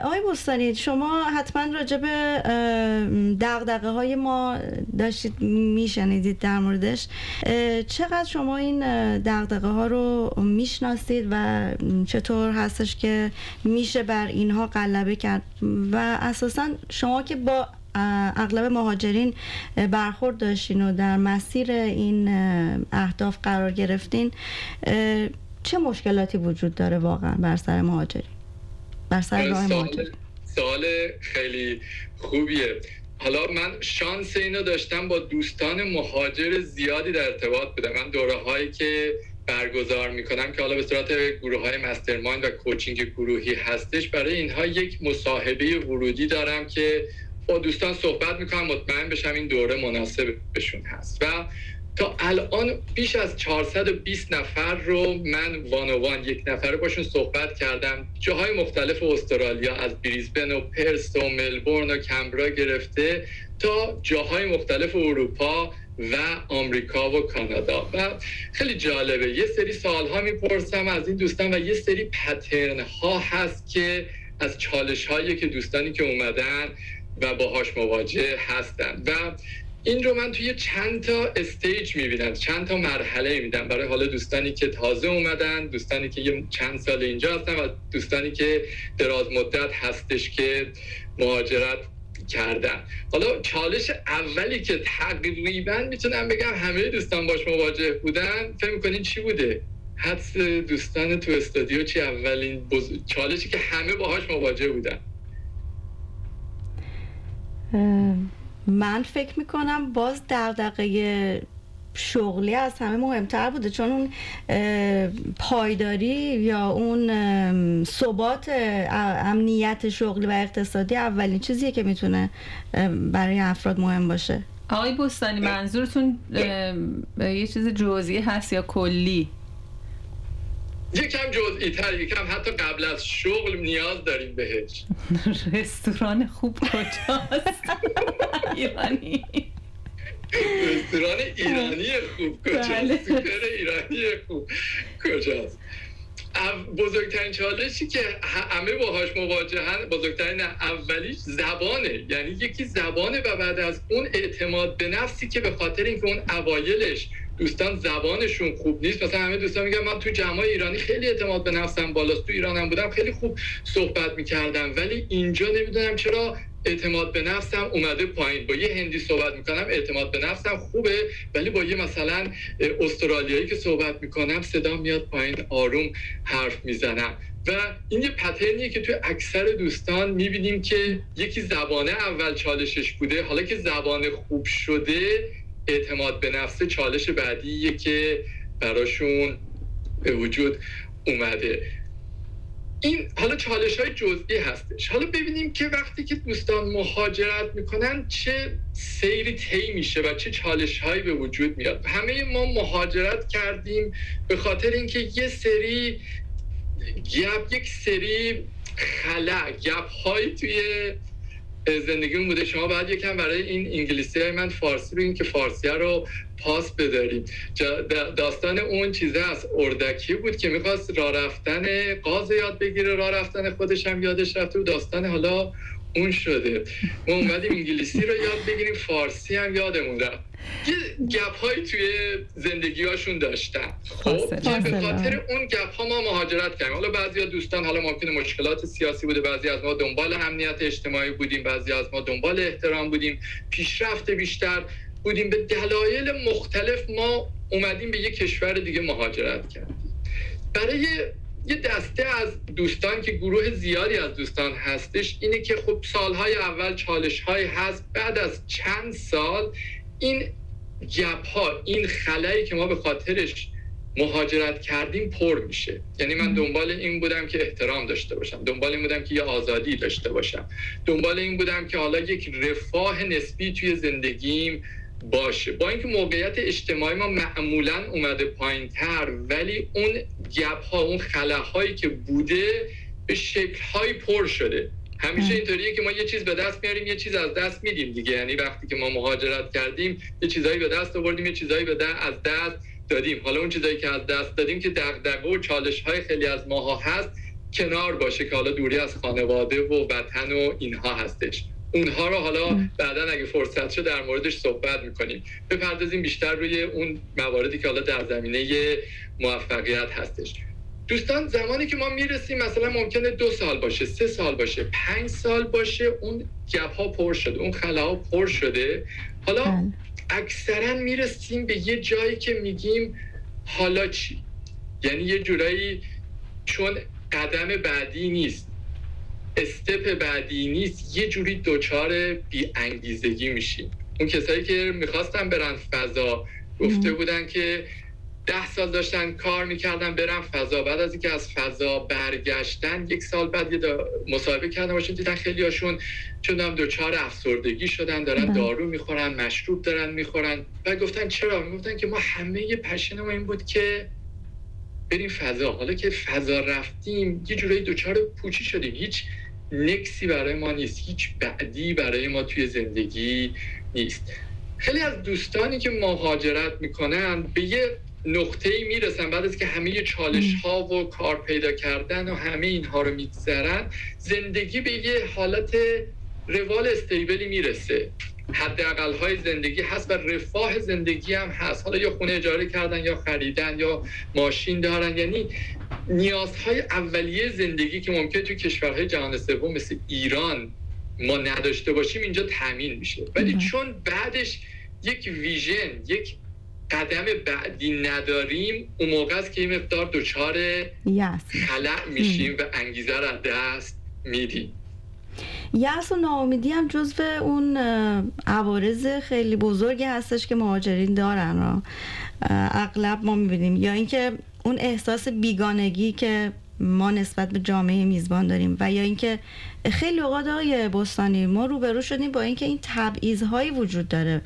آقای بستانی شما حتما راجع به دقدقه های ما داشتید میشنیدید در موردش. چقدر شما این دقدقه ها رو می‌شناسید و چطور هستش که میشه بر اینها غلبه کرد؟ و اساسا شما که با اغلب مهاجرین برخورد داشتین و در مسیر این اهداف قرار گرفتین چه مشکلاتی وجود داره واقعا بر سر مهاجرین؟ بر سر راه مهاجرین سوال خیلی خوبیه. حالا من شانس اینو داشتم با دوستان مهاجر زیادی در ارتباط بودم من دوره هایی که برگزار می‌کنم که حالا به صورت گروه های مسترمایند و کوچینگ گروهی هستش برای اینها یک مصاحبه ورودی دارم که با دوستان صحبت می‌کنم مطمئن بشم این دوره مناسب بهشون هست. و تا الان بیش از 420 نفر رو من وان وان یک نفره باشون صحبت کردم. جاهای مختلف استرالیا از بریزبن و پرس و ملبورن و کمبرا گرفته تا جاهای مختلف اروپا و آمریکا و کانادا. و خیلی جالبه یه سری سالها می‌پرسم از این دوستان و یه سری پترن ها هست که از چالش هایی که دوستانی که اومدن و باهاش مواجه هستن. و این رو من توی چند تا استیج می‌بینم چند تا مرحله میدم برای حالا دوستانی که تازه اومدن دوستانی که یه چند سال اینجا هستن و دوستانی که دراز مدت هستش که مهاجرت کردن. حالا چالش اولی که تقریبا می‌تونم بگم همه دوستان باش مواجه بودن فکر می‌کنین چی بوده؟ حدس دوستان تو استودیو چی اولین چالشی که همه باهاش مواجه بودن؟ من فکر می‌کنم باز دقدقه شغلی از همه مهمتر بوده چون اون پایداری یا اون ثبات امنیت شغلی و اقتصادی اولین چیزیه که می‌تونه برای افراد مهم باشه. آقای بستانی منظورتون یه چیز جزئی هست یا کلی؟ یکم جزئی تر یکم حتی قبل از شغل نیاز داریم بهش. <laughs> رستوران خوب کجاست؟ ایرانی. رستوران ایرانی خوب کجاست؟ بله. سوپر ایرانی خوب کجاست؟ بزرگترین چالشی که همه باهاش مواجهن بزرگترین اولیش زبانه. یعنی یکی زبانه و بعد از اون اعتماد به نفسی که به خاطر اینکه اون اوایلش دوستان زبانشون خوب نیست. مثلا همه دوستان میگن من تو جمع ایرانی خیلی اعتماد به نفسم بالاست. تو ایرانم بودم خیلی خوب صحبت می‌کردم. ولی اینجا نمی‌دونم چرا اعتماد به نفسم اومده پایین. با یه هندی صحبت می‌کنم اعتماد به نفسم خوبه. ولی با یه مثلا استرالیایی که صحبت می‌کنم صدا میاد پایین آروم حرف می‌زنم. و این یه پترنیه که توی اکثر دوستان می‌بینیم که یکی زبانه اول چالشش بوده حالا که زبان خوب شده اعتماد به نفس چالش بعدیه که براشون به وجود اومده. این حالا چالش های جزئی هستش. حالا ببینیم که وقتی که دوستان مهاجرت می‌کنن چه سیری طی میشه و چه چالش هایی به وجود میاد. همه ما مهاجرت کردیم به خاطر اینکه یه سری گپ یک سری خلا گپ های توی زندگیمون بوده. شما باید یکم برای این انگلیسی های من فارسی بگیم که فارسی رو پاس بداریم. داستان اون چیزه از اردکی بود که می‌خواست راه رفتن قاز یاد بگیره. راه رفتن خودش هم یادش رفته و داستان حالا اون شده. ما اومدیم انگلیسی رو یاد بگیریم فارسی هم یادمون رفت. یه گپ هایی توی زندگی هاشون داشتن. خب به خاطر اون گپ ها ما مهاجرت کردیم. حالا بعضی دوستان حالا ممکنه مشکلات سیاسی بوده. بعضی از ما دنبال امنیت اجتماعی بودیم. بعضی از ما دنبال احترام بودیم. پیشرفت بیشتر بودیم. به دلایل مختلف ما اومدیم به یه کشور دیگه مهاجرت کردیم. برای یه دسته از دوستان که گروه زیادی از دوستان هستش اینه که خب سالهای اول چالش های هست. بعد از چند سال این گپ ها این خلایی که ما به خاطرش مهاجرت کردیم پر میشه. یعنی من دنبال این بودم که احترام داشته باشم. دنبال این بودم که یه آزادی داشته باشم. دنبال این بودم که حالا یک رفاه نسبی توی زندگیم باشه. با اینکه موقعیت اجتماعی ما معمولا اومده پایین تر ولی اون گپ ها اون خلاهایی که بوده به شکل های پر شده. همیشه اینطوریه که ما یه چیز به دست میاریم یه چیز از دست میدیم دیگه. یعنی وقتی که ما مهاجرت کردیم یه چیزایی به دست آوردیم یه چیزایی به دست از دست دادیم. حالا اون چیزایی که از دست دادیم که دغدغه و چالش های خیلی از ماها هست کنار باشه که حالا دوری از خانواده و وطن و اینها هستش. اونها رو حالا بعدا اگه فرصت شد در موردش صحبت می‌کنیم. بپردازیم بیشتر روی اون مواردی که حالا در زمینه موفقیت هستش. دوستان زمانی که ما می‌رسیم مثلا ممکنه دو سال باشه سه سال باشه پنج سال باشه اون گپ ها پر شده اون خلاها پر شده. حالا بله. اکثرا می‌رسیم به یه جایی که میگیم حالا چی؟ یعنی یه جورایی چون قدم بعدی نیست. استپ بعدی نیست یه جوری دوچار بی انگیزگی میشیم. اون کسایی که می‌خواستن برن فضا گفته بودن که ده سال داشتن کار می‌کردن برن فضا. بعد از اینکه از فضا برگشتن یک سال بعد یه مصاحبه کردن باشون دیدن خیلی هاشون چون هم دوچار افسردگی شدن دارن بله. دارو می‌خورن مشروب دارن می‌خورن. و گفتن چرا؟ گفتن که ما همه پشن ما این بود که بریم فضا. حالا که فضا رفتیم یه جورایی دوچار پوچی شدیم. هیچ نکسی برای ما نیست. هیچ بعدی برای ما توی زندگی نیست. خیلی از دوستانی که مهاجرت می‌کنن به یه نقطه ای می‌رسن بعد از که همه چالش ها و کار پیدا کردن و همه اینها رو میگذرن زندگی به یه حالت روال استیبلی می‌رسه. حداقل های زندگی هست و رفاه زندگی هم هست. حالا یا خونه اجاره کردن یا خریدن یا ماشین دارن. یعنی نیازهای اولیه زندگی که ممکن تو کشورهای جهان سوم مثل ایران ما نداشته باشیم اینجا تامین میشه. ولی. چون بعدش یک ویژن یک قدم بعدی نداریم اون موقع است که این مقدار دچار خلع میشیم و انگیزه رو از دست میدیم. یأس و ناامیدی هم جزو اون عوارض خیلی بزرگی هستش که مهاجرین دارن اغلب ما می‌بینیم. یا اینکه اون احساس بیگانگی که ما نسبت به جامعه میزبان داریم و یا اینکه خیلی اوقات آقای بستانی ما روبرو شدیم با اینکه این تبعیض‌هایی وجود داره.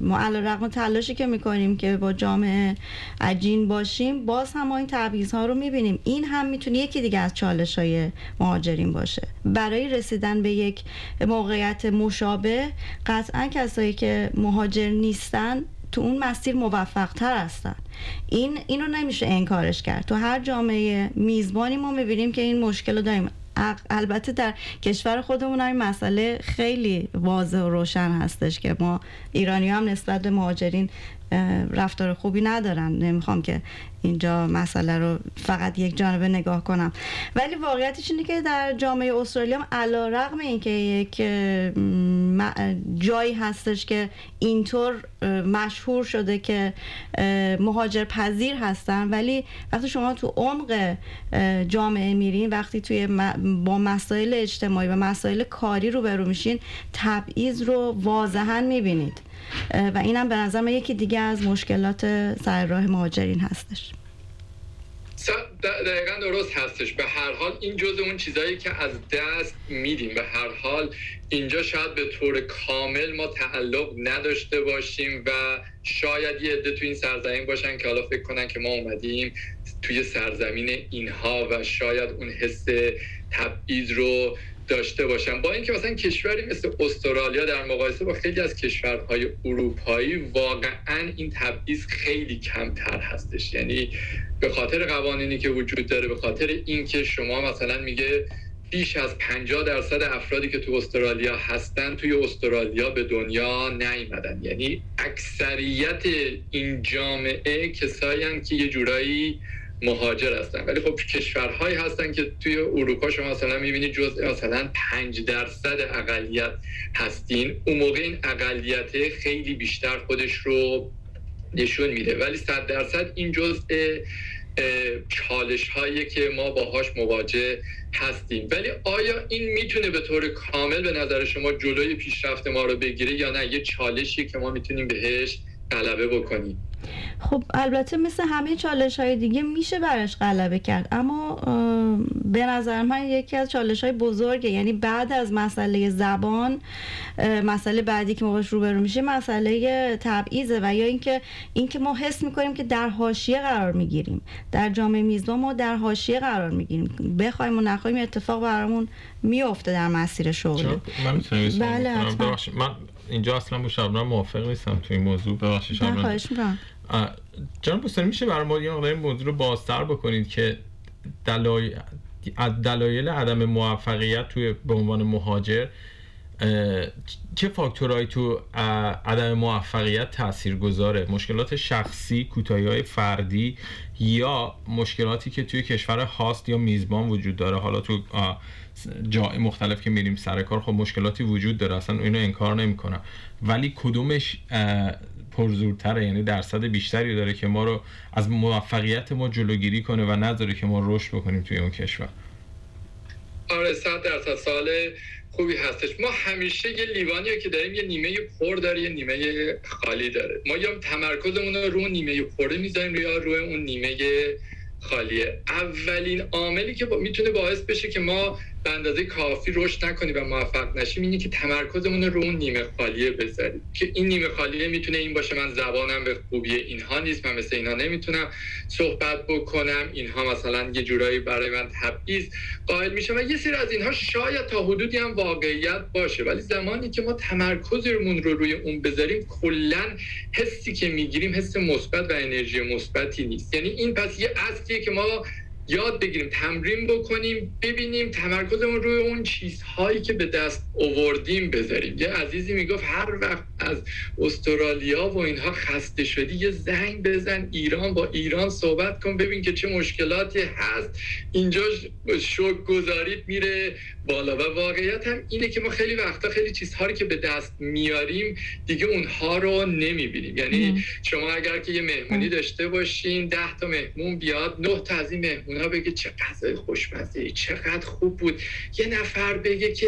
ما علیرغم تلاشی که می‌کنیم که با جامعه عجین باشیم باز هم ما این تبعیض‌ها رو می‌بینیم. این هم می‌تونه یکی دیگه از چالش های مهاجرین باشه. برای رسیدن به یک موقعیت مشابه قطعا کسایی که مهاجر نیستن تو اون مسیر موفق تر هستن. این اینو نمیشه انکارش کرد. تو هر جامعه میزبانی ما می‌بینیم که این مشکل رو داریم. البته در کشور خودمون این مسئله خیلی واضح و روشن هستش که ما ایرانی هم نسبت به مهاجرین رفتار خوبی ندارن. نمی‌خوام که اینجا مسئله رو فقط یک جانبه نگاه کنم. ولی واقعیتش اینه که در جامعه استرالیا هم علا رقم اینکه یک اه، م- جایی هستش که اینطور مشهور شده که مهاجر پذیر هستن. ولی وقتی شما تو عمق جامعه میرین وقتی توی با مسائل اجتماعی و مسائل کاری روبرو میشین تبعیض رو واضحا می‌بینید. و اینم به نظر یکی دیگه از مشکلات سر راه مهاجرین هستش. دقیقا درست هستش. به هر حال این جز اون چیزایی که از دست میدیم. به هر حال اینجا شاید به طور کامل ما تعلق نداشته باشیم و شاید یه عده تو این سرزمین باشن که حالا فکر کنن که ما اومدیم توی سرزمین اینها و شاید اون حس تبعیض رو داشته باشن با اینکه مثلا کشوری مثل استرالیا در مقایسه با خیلی از کشورهای اروپایی واقعا این تبعیض خیلی کمتر هستش. یعنی به خاطر قوانینی که وجود داره به خاطر اینکه شما مثلا میگه بیش از 50 درصد افرادی که تو استرالیا هستن توی استرالیا به دنیا نیومدن. یعنی اکثریت این جامعه کسایی که یه جورایی مهاجر هستن. ولی خب کشورهایی هستن که توی اروپا شما مثلا می‌بینید جزء مثلا 5 درصد اقلیت هستین. اون موقع این اقلیت خیلی بیشتر خودش رو نشون میده. ولی صد درصد این جزء چالش هایی که ما باهاش مواجه هستیم. ولی آیا این می‌تونه به طور کامل به نظر شما جلوی پیشرفت ما رو بگیره یا نه؟ یه چالشی که ما می‌تونیم بهش غلبه بکنیم. خب البته مثل همه چالش های دیگه میشه براش غلبه کرد. اما به نظر من یکی از چالش های بزرگه. یعنی بعد از مسئله زبان مسئله بعدی که ما باش روبرو میشه مسئله تبعیضه و یا اینکه اینکه ما حس می‌کنیم که در حاشیه قرار می‌گیریم. در جامعه میزبان ما در حاشیه قرار می‌گیریم. بخوایم و نخوایم اتفاق برامون میفته در مسیر شغل. من می‌تونم بله من اینجا اصلا با شبنم موافق نیستم تو این موضوع. ببخشید شبنم. خواهش می‌کنم. جناب بستانی میشه برای ما یه مقدار این موضوع رو بازتر بکنید که دلای از دلایل عدم موفقیت توی به عنوان مهاجر چه فاکتورهایی تو عدم موفقیت تأثیر گذاره؟ مشکلات شخصی کوتاهی های فردی یا مشکلاتی که توی کشور هاست یا میزبان وجود داره؟ حالا تو جای مختلف که میریم سر کار خب مشکلاتی وجود داره. اصلا اینو انکار نمی‌کنم ولی کدومش پرزورتره؟ یعنی درصد بیشتری داره که ما رو از موفقیت ما جلوگیری کنه و نداره که ما رشد بکنیم توی اون کشور. آره صد درصد. سال خوبی هستش. ما همیشه یه لیوانی که داریم یه نیمه پر داره یه نیمه خالی داره. ما یا تمرکزمون رو رو نیمه پره می‌ذاریم یا روی اون نیمه خالیه. اولین عاملی که با می‌تونه باعث بشه که ما به اندازه کافی رشد نکنیم و موفق نشیم اینه که تمرکزمون رو اون نیمه خالیه بذاریم که این نیمه خالیه می‌تونه این باشه من زبانم به خوبی اینها نیست من مثل اینها نمی‌تونم صحبت بکنم. اینها مثلا یه جورایی برای من تبعیض قائل میشه و یه سری از اینها شاید تا حدودی هم واقعیت باشه. ولی زمانی که ما تمرکزمون رو روی اون بذاریم کلا حسی که می‌گیریم حس مثبت و انرژی مثبتی نیست. یعنی این پس یه اصلیه که ما یاد بگیریم تمرین بکنیم ببینیم تمرکزمون روی اون چیزهایی که به دست اووردیم بذاریم. یه عزیزی می‌گفت هر وقت از استرالیا و اینها خسته شدی یه زنگ بزن ایران با ایران صحبت کن ببین که چه مشکلاتی هست. اینجا شوک گذاریت میره بالا. و واقعیت هم اینه که ما خیلی وقتا خیلی چیزها رو که به دست میاریم دیگه اونها رو نمی‌بینیم. یعنی شما اگر که یه مهمونی داشته باشین ده تا مهمون بیاد نه تا از این مهمون بگه چه غذای خوشمزه چقدر خوب بود. یه نفر بگه که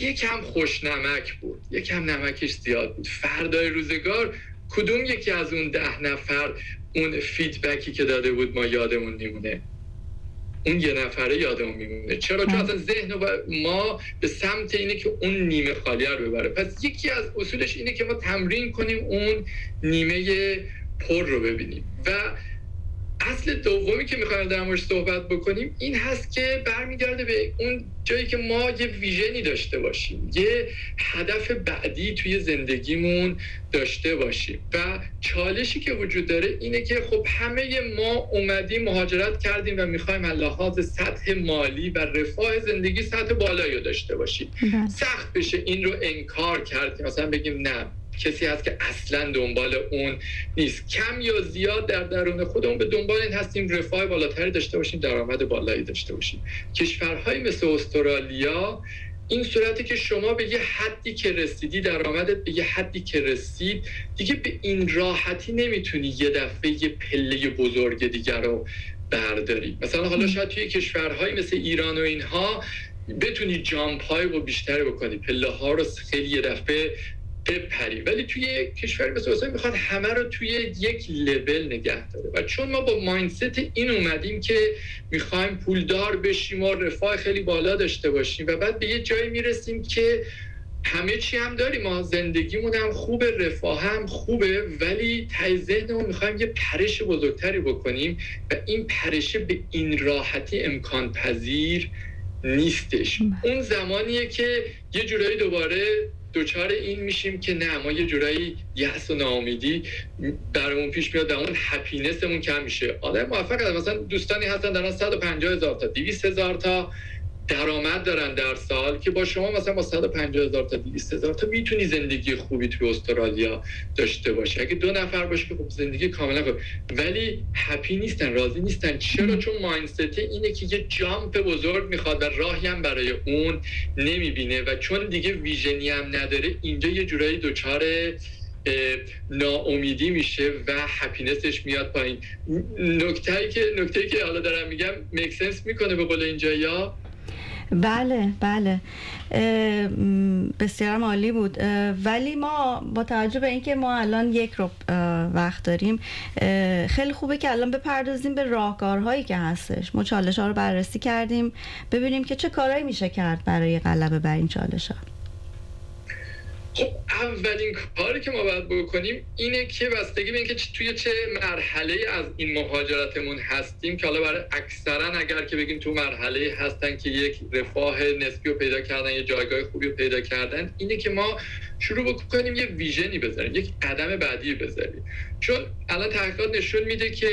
یکم خوشنمک بود. یکم نمکش زیاد بود. فردای روزگار کدوم یکی از اون ده نفر اون فیدبکی که داده بود ما یادمون میمونه؟ اون یه نفره یادمون میمونه. چرا؟ چون اصلا ذهن و ما به سمت اینه که اون نیمه خالی رو ببره. پس یکی از اصولش اینه که ما تمرین کنیم اون نیمه پر رو ببینیم. و اصل دومی که می‌خوایم در موردش صحبت بکنیم این هست که برمیگرده به اون جایی که ما یه ویژنی داشته باشیم یه هدف بعدی توی زندگیمون داشته باشیم و چالشی که وجود داره اینه که خب همه ما اومدیم مهاجرت کردیم و می‌خوایم لحاظ سطح مالی و رفاه زندگی سطح بالایی رو داشته باشیم بله. سخت بشه این رو انکار کردیم مثلا بگیم نه کسی هست که اصلا دنبال اون نیست. کم یا زیاد در درون خودمون به دنبال این هستیم رفاه بالاتری داشته باشیم درآمد بالایی داشته باشیم. کشورهای مثل استرالیا این صورتی که شما به یه حدی که رسیدی درآمدت به یه حدی که رسید دیگه به این راحتی نمی‌تونی یه دفعه یه پله بزرگ دیگر رو برداری. مثلا حالا شاید توی کشورهایی مثل ایران و اینها بتونی جامپ های رو بیشتری بکنی. پله ها رو خیلی یه دفعه بپری. ولی توی کشور مثل استرالیا می‌خواد همه رو توی یک لول نگه داره. و چون ما با مایندست این اومدیم که می‌خوایم پولدار بشیم و رفاه خیلی بالا داشته باشیم و بعد به یه جایی می‌رسیم که همه چی هم داریم. ما زندگیمون هم خوبه رفاه هم خوبه ولی تای ذهنمون می‌خوایم یه پرش بزرگتری بکنیم و این پرشه به این راحتی امکان پذیر نیستش. بله. اون زمانیه که یه جورایی دوباره دوچار این میشیم که نه ما یه جورایی یأس و ناامیدی برامون پیش میاد اون هپینسمون کم میشه. آدم موفق هست مثلا دوستانی هستن دارن 150 هزار تا 200 هزار تا درآمد دارن در سال که با شما مثلا با 150 هزار تا 200 هزار تا می‌تونی زندگی خوبی توی استرالیا داشته باشی. اگه دو نفر باشه که خب زندگی کاملا خوب. ولی هپی نیستن راضی نیستن. چرا؟ چون مایندست اینه که یه جامپ بزرگ می‌خواد و راهی هم برای اون نمی‌بینه و چون دیگه ویژنی هم نداره اینجا یه جورایی دوچار ناامیدی میشه و هپینسش میاد پایین. نکته که نکته که حالا دارم میگم مکسنس می‌کنه به قول اینجا یا بله بله. بسیار مالی بود. ولی ما با توجه به اینکه ما الان یک رو وقت داریم خیلی خوبه که الان بپردازیم به راهکارهایی که هستش. ما چالش ها رو بررسی کردیم ببینیم که چه کارهایی میشه کرد برای غلبه بر این چالش ها خب اولین کاری که ما باید بکنیم اینه که بستگی به اینکه توی چه مرحله از این مهاجرتمون هستیم که حالا برای اکثرا اگر که بگیم تو مرحله هستن که یک رفاه نسبی رو پیدا کردن یه جایگاه خوبی رو پیدا کردن اینه که ما شروع بکنیم یه ویژنی بذاریم یک قدم بعدی بذاریم. چون الان تحقیقات نشون میده که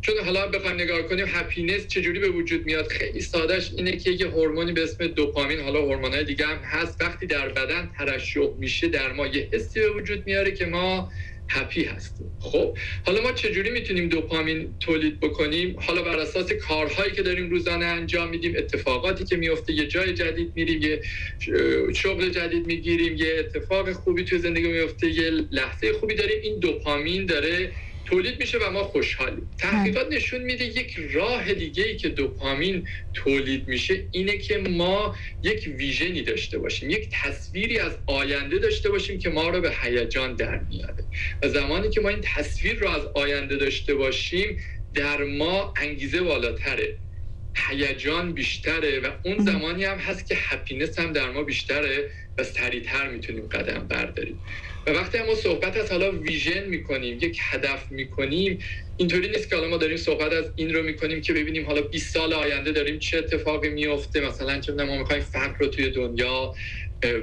چون حالا بخوایم نگاه کنیم هپینس چجوری به وجود میاد خیلی سادهش اینه که یه هورمونی به اسم دوپامین حالا هورمونای دیگه هم هست. وقتی در بدن ترشح میشه در ما یه حسی به وجود میاره که ما هپی هستیم. خب حالا ما چجوری می‌تونیم دوپامین تولید بکنیم؟ حالا بر اساس کارهایی که داریم روزانه انجام میدیم اتفاقاتی که میفته یه جای جدید میریم یه شغل جدید می‌گیریم یه اتفاق خوبی توی زندگی میفته یه لحظه خوبی داریم. این دوپامین داره تولید میشه و ما خوشحالیم. تحقیقات نشون میده یک راه دیگه ای که دوپامین تولید میشه اینه که ما یک ویژنی داشته باشیم یک تصویری از آینده داشته باشیم که ما رو به هیجان در میاره. و زمانی که ما این تصویر رو از آینده داشته باشیم در ما انگیزه بالاتره هیجان بیشتره و اون زمانی هم هست که هپینس هم در ما بیشتره و سریعتر می‌تونیم قدم برداریم. و وقتی ما صحبت از حالا ویژن می‌کنیم یک هدف می‌کنیم اینطوری نیست که حالا ما داریم صحبت از این رو می‌کنیم که ببینیم حالا 20 سال آینده داریم چه اتفاقی میفته مثلا چه ما می‌خوایم فقر رو توی دنیا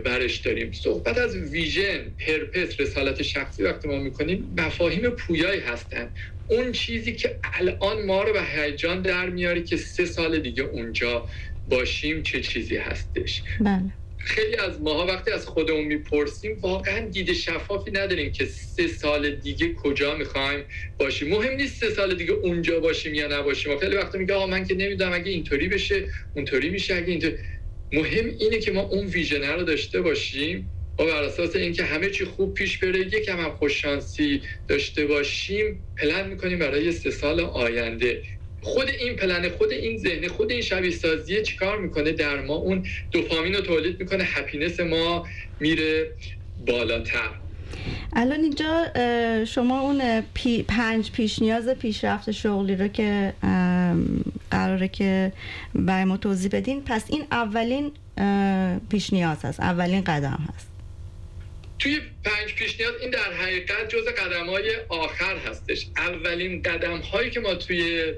برش داریم. صحبت از ویژن پرپس رسالت شخصی وقتی ما می‌کنیم مفاهیم پویایی هستن. اون چیزی که الان ما رو به هیجان در میاره که سه سال دیگه اونجا باشیم چه چیزی هستش. بله. خیلی از ماها وقتی از خودمون می‌پرسیم واقعا دید شفافی نداریم که سه سال دیگه کجا می‌خوایم باشیم. مهم نیست سه سال دیگه اونجا باشیم یا نباشیم. خیلی وقتا میگه آقا من که نمی‌دونم اگه اینطوری بشه اونطوری میشه اگه اینطوری مهم اینه که ما اون ویژنه رو داشته باشیم. و بر اساس اینکه همه چی خوب پیش بره یکم هم خوششانسی داشته باشیم پلن می‌کنیم برای سه سال آینده. خود این پلن خود این ذهن خود این شبیه سازیه چیکار می‌کنه؟ در ما اون دوپامین رو تولید می‌کنه هپینس ما میره بالاتر. الان اینجا شما اون پی پنج پیش نیاز پیشرفت شغلی رو که قراره که برای ما توضیح بدین پس این اولین پیش نیاز هست اولین قدم هست. توی پنج پیش نیاز این در حقیقت جز قدم های آخر هستش. اولین قدم هایی که ما توی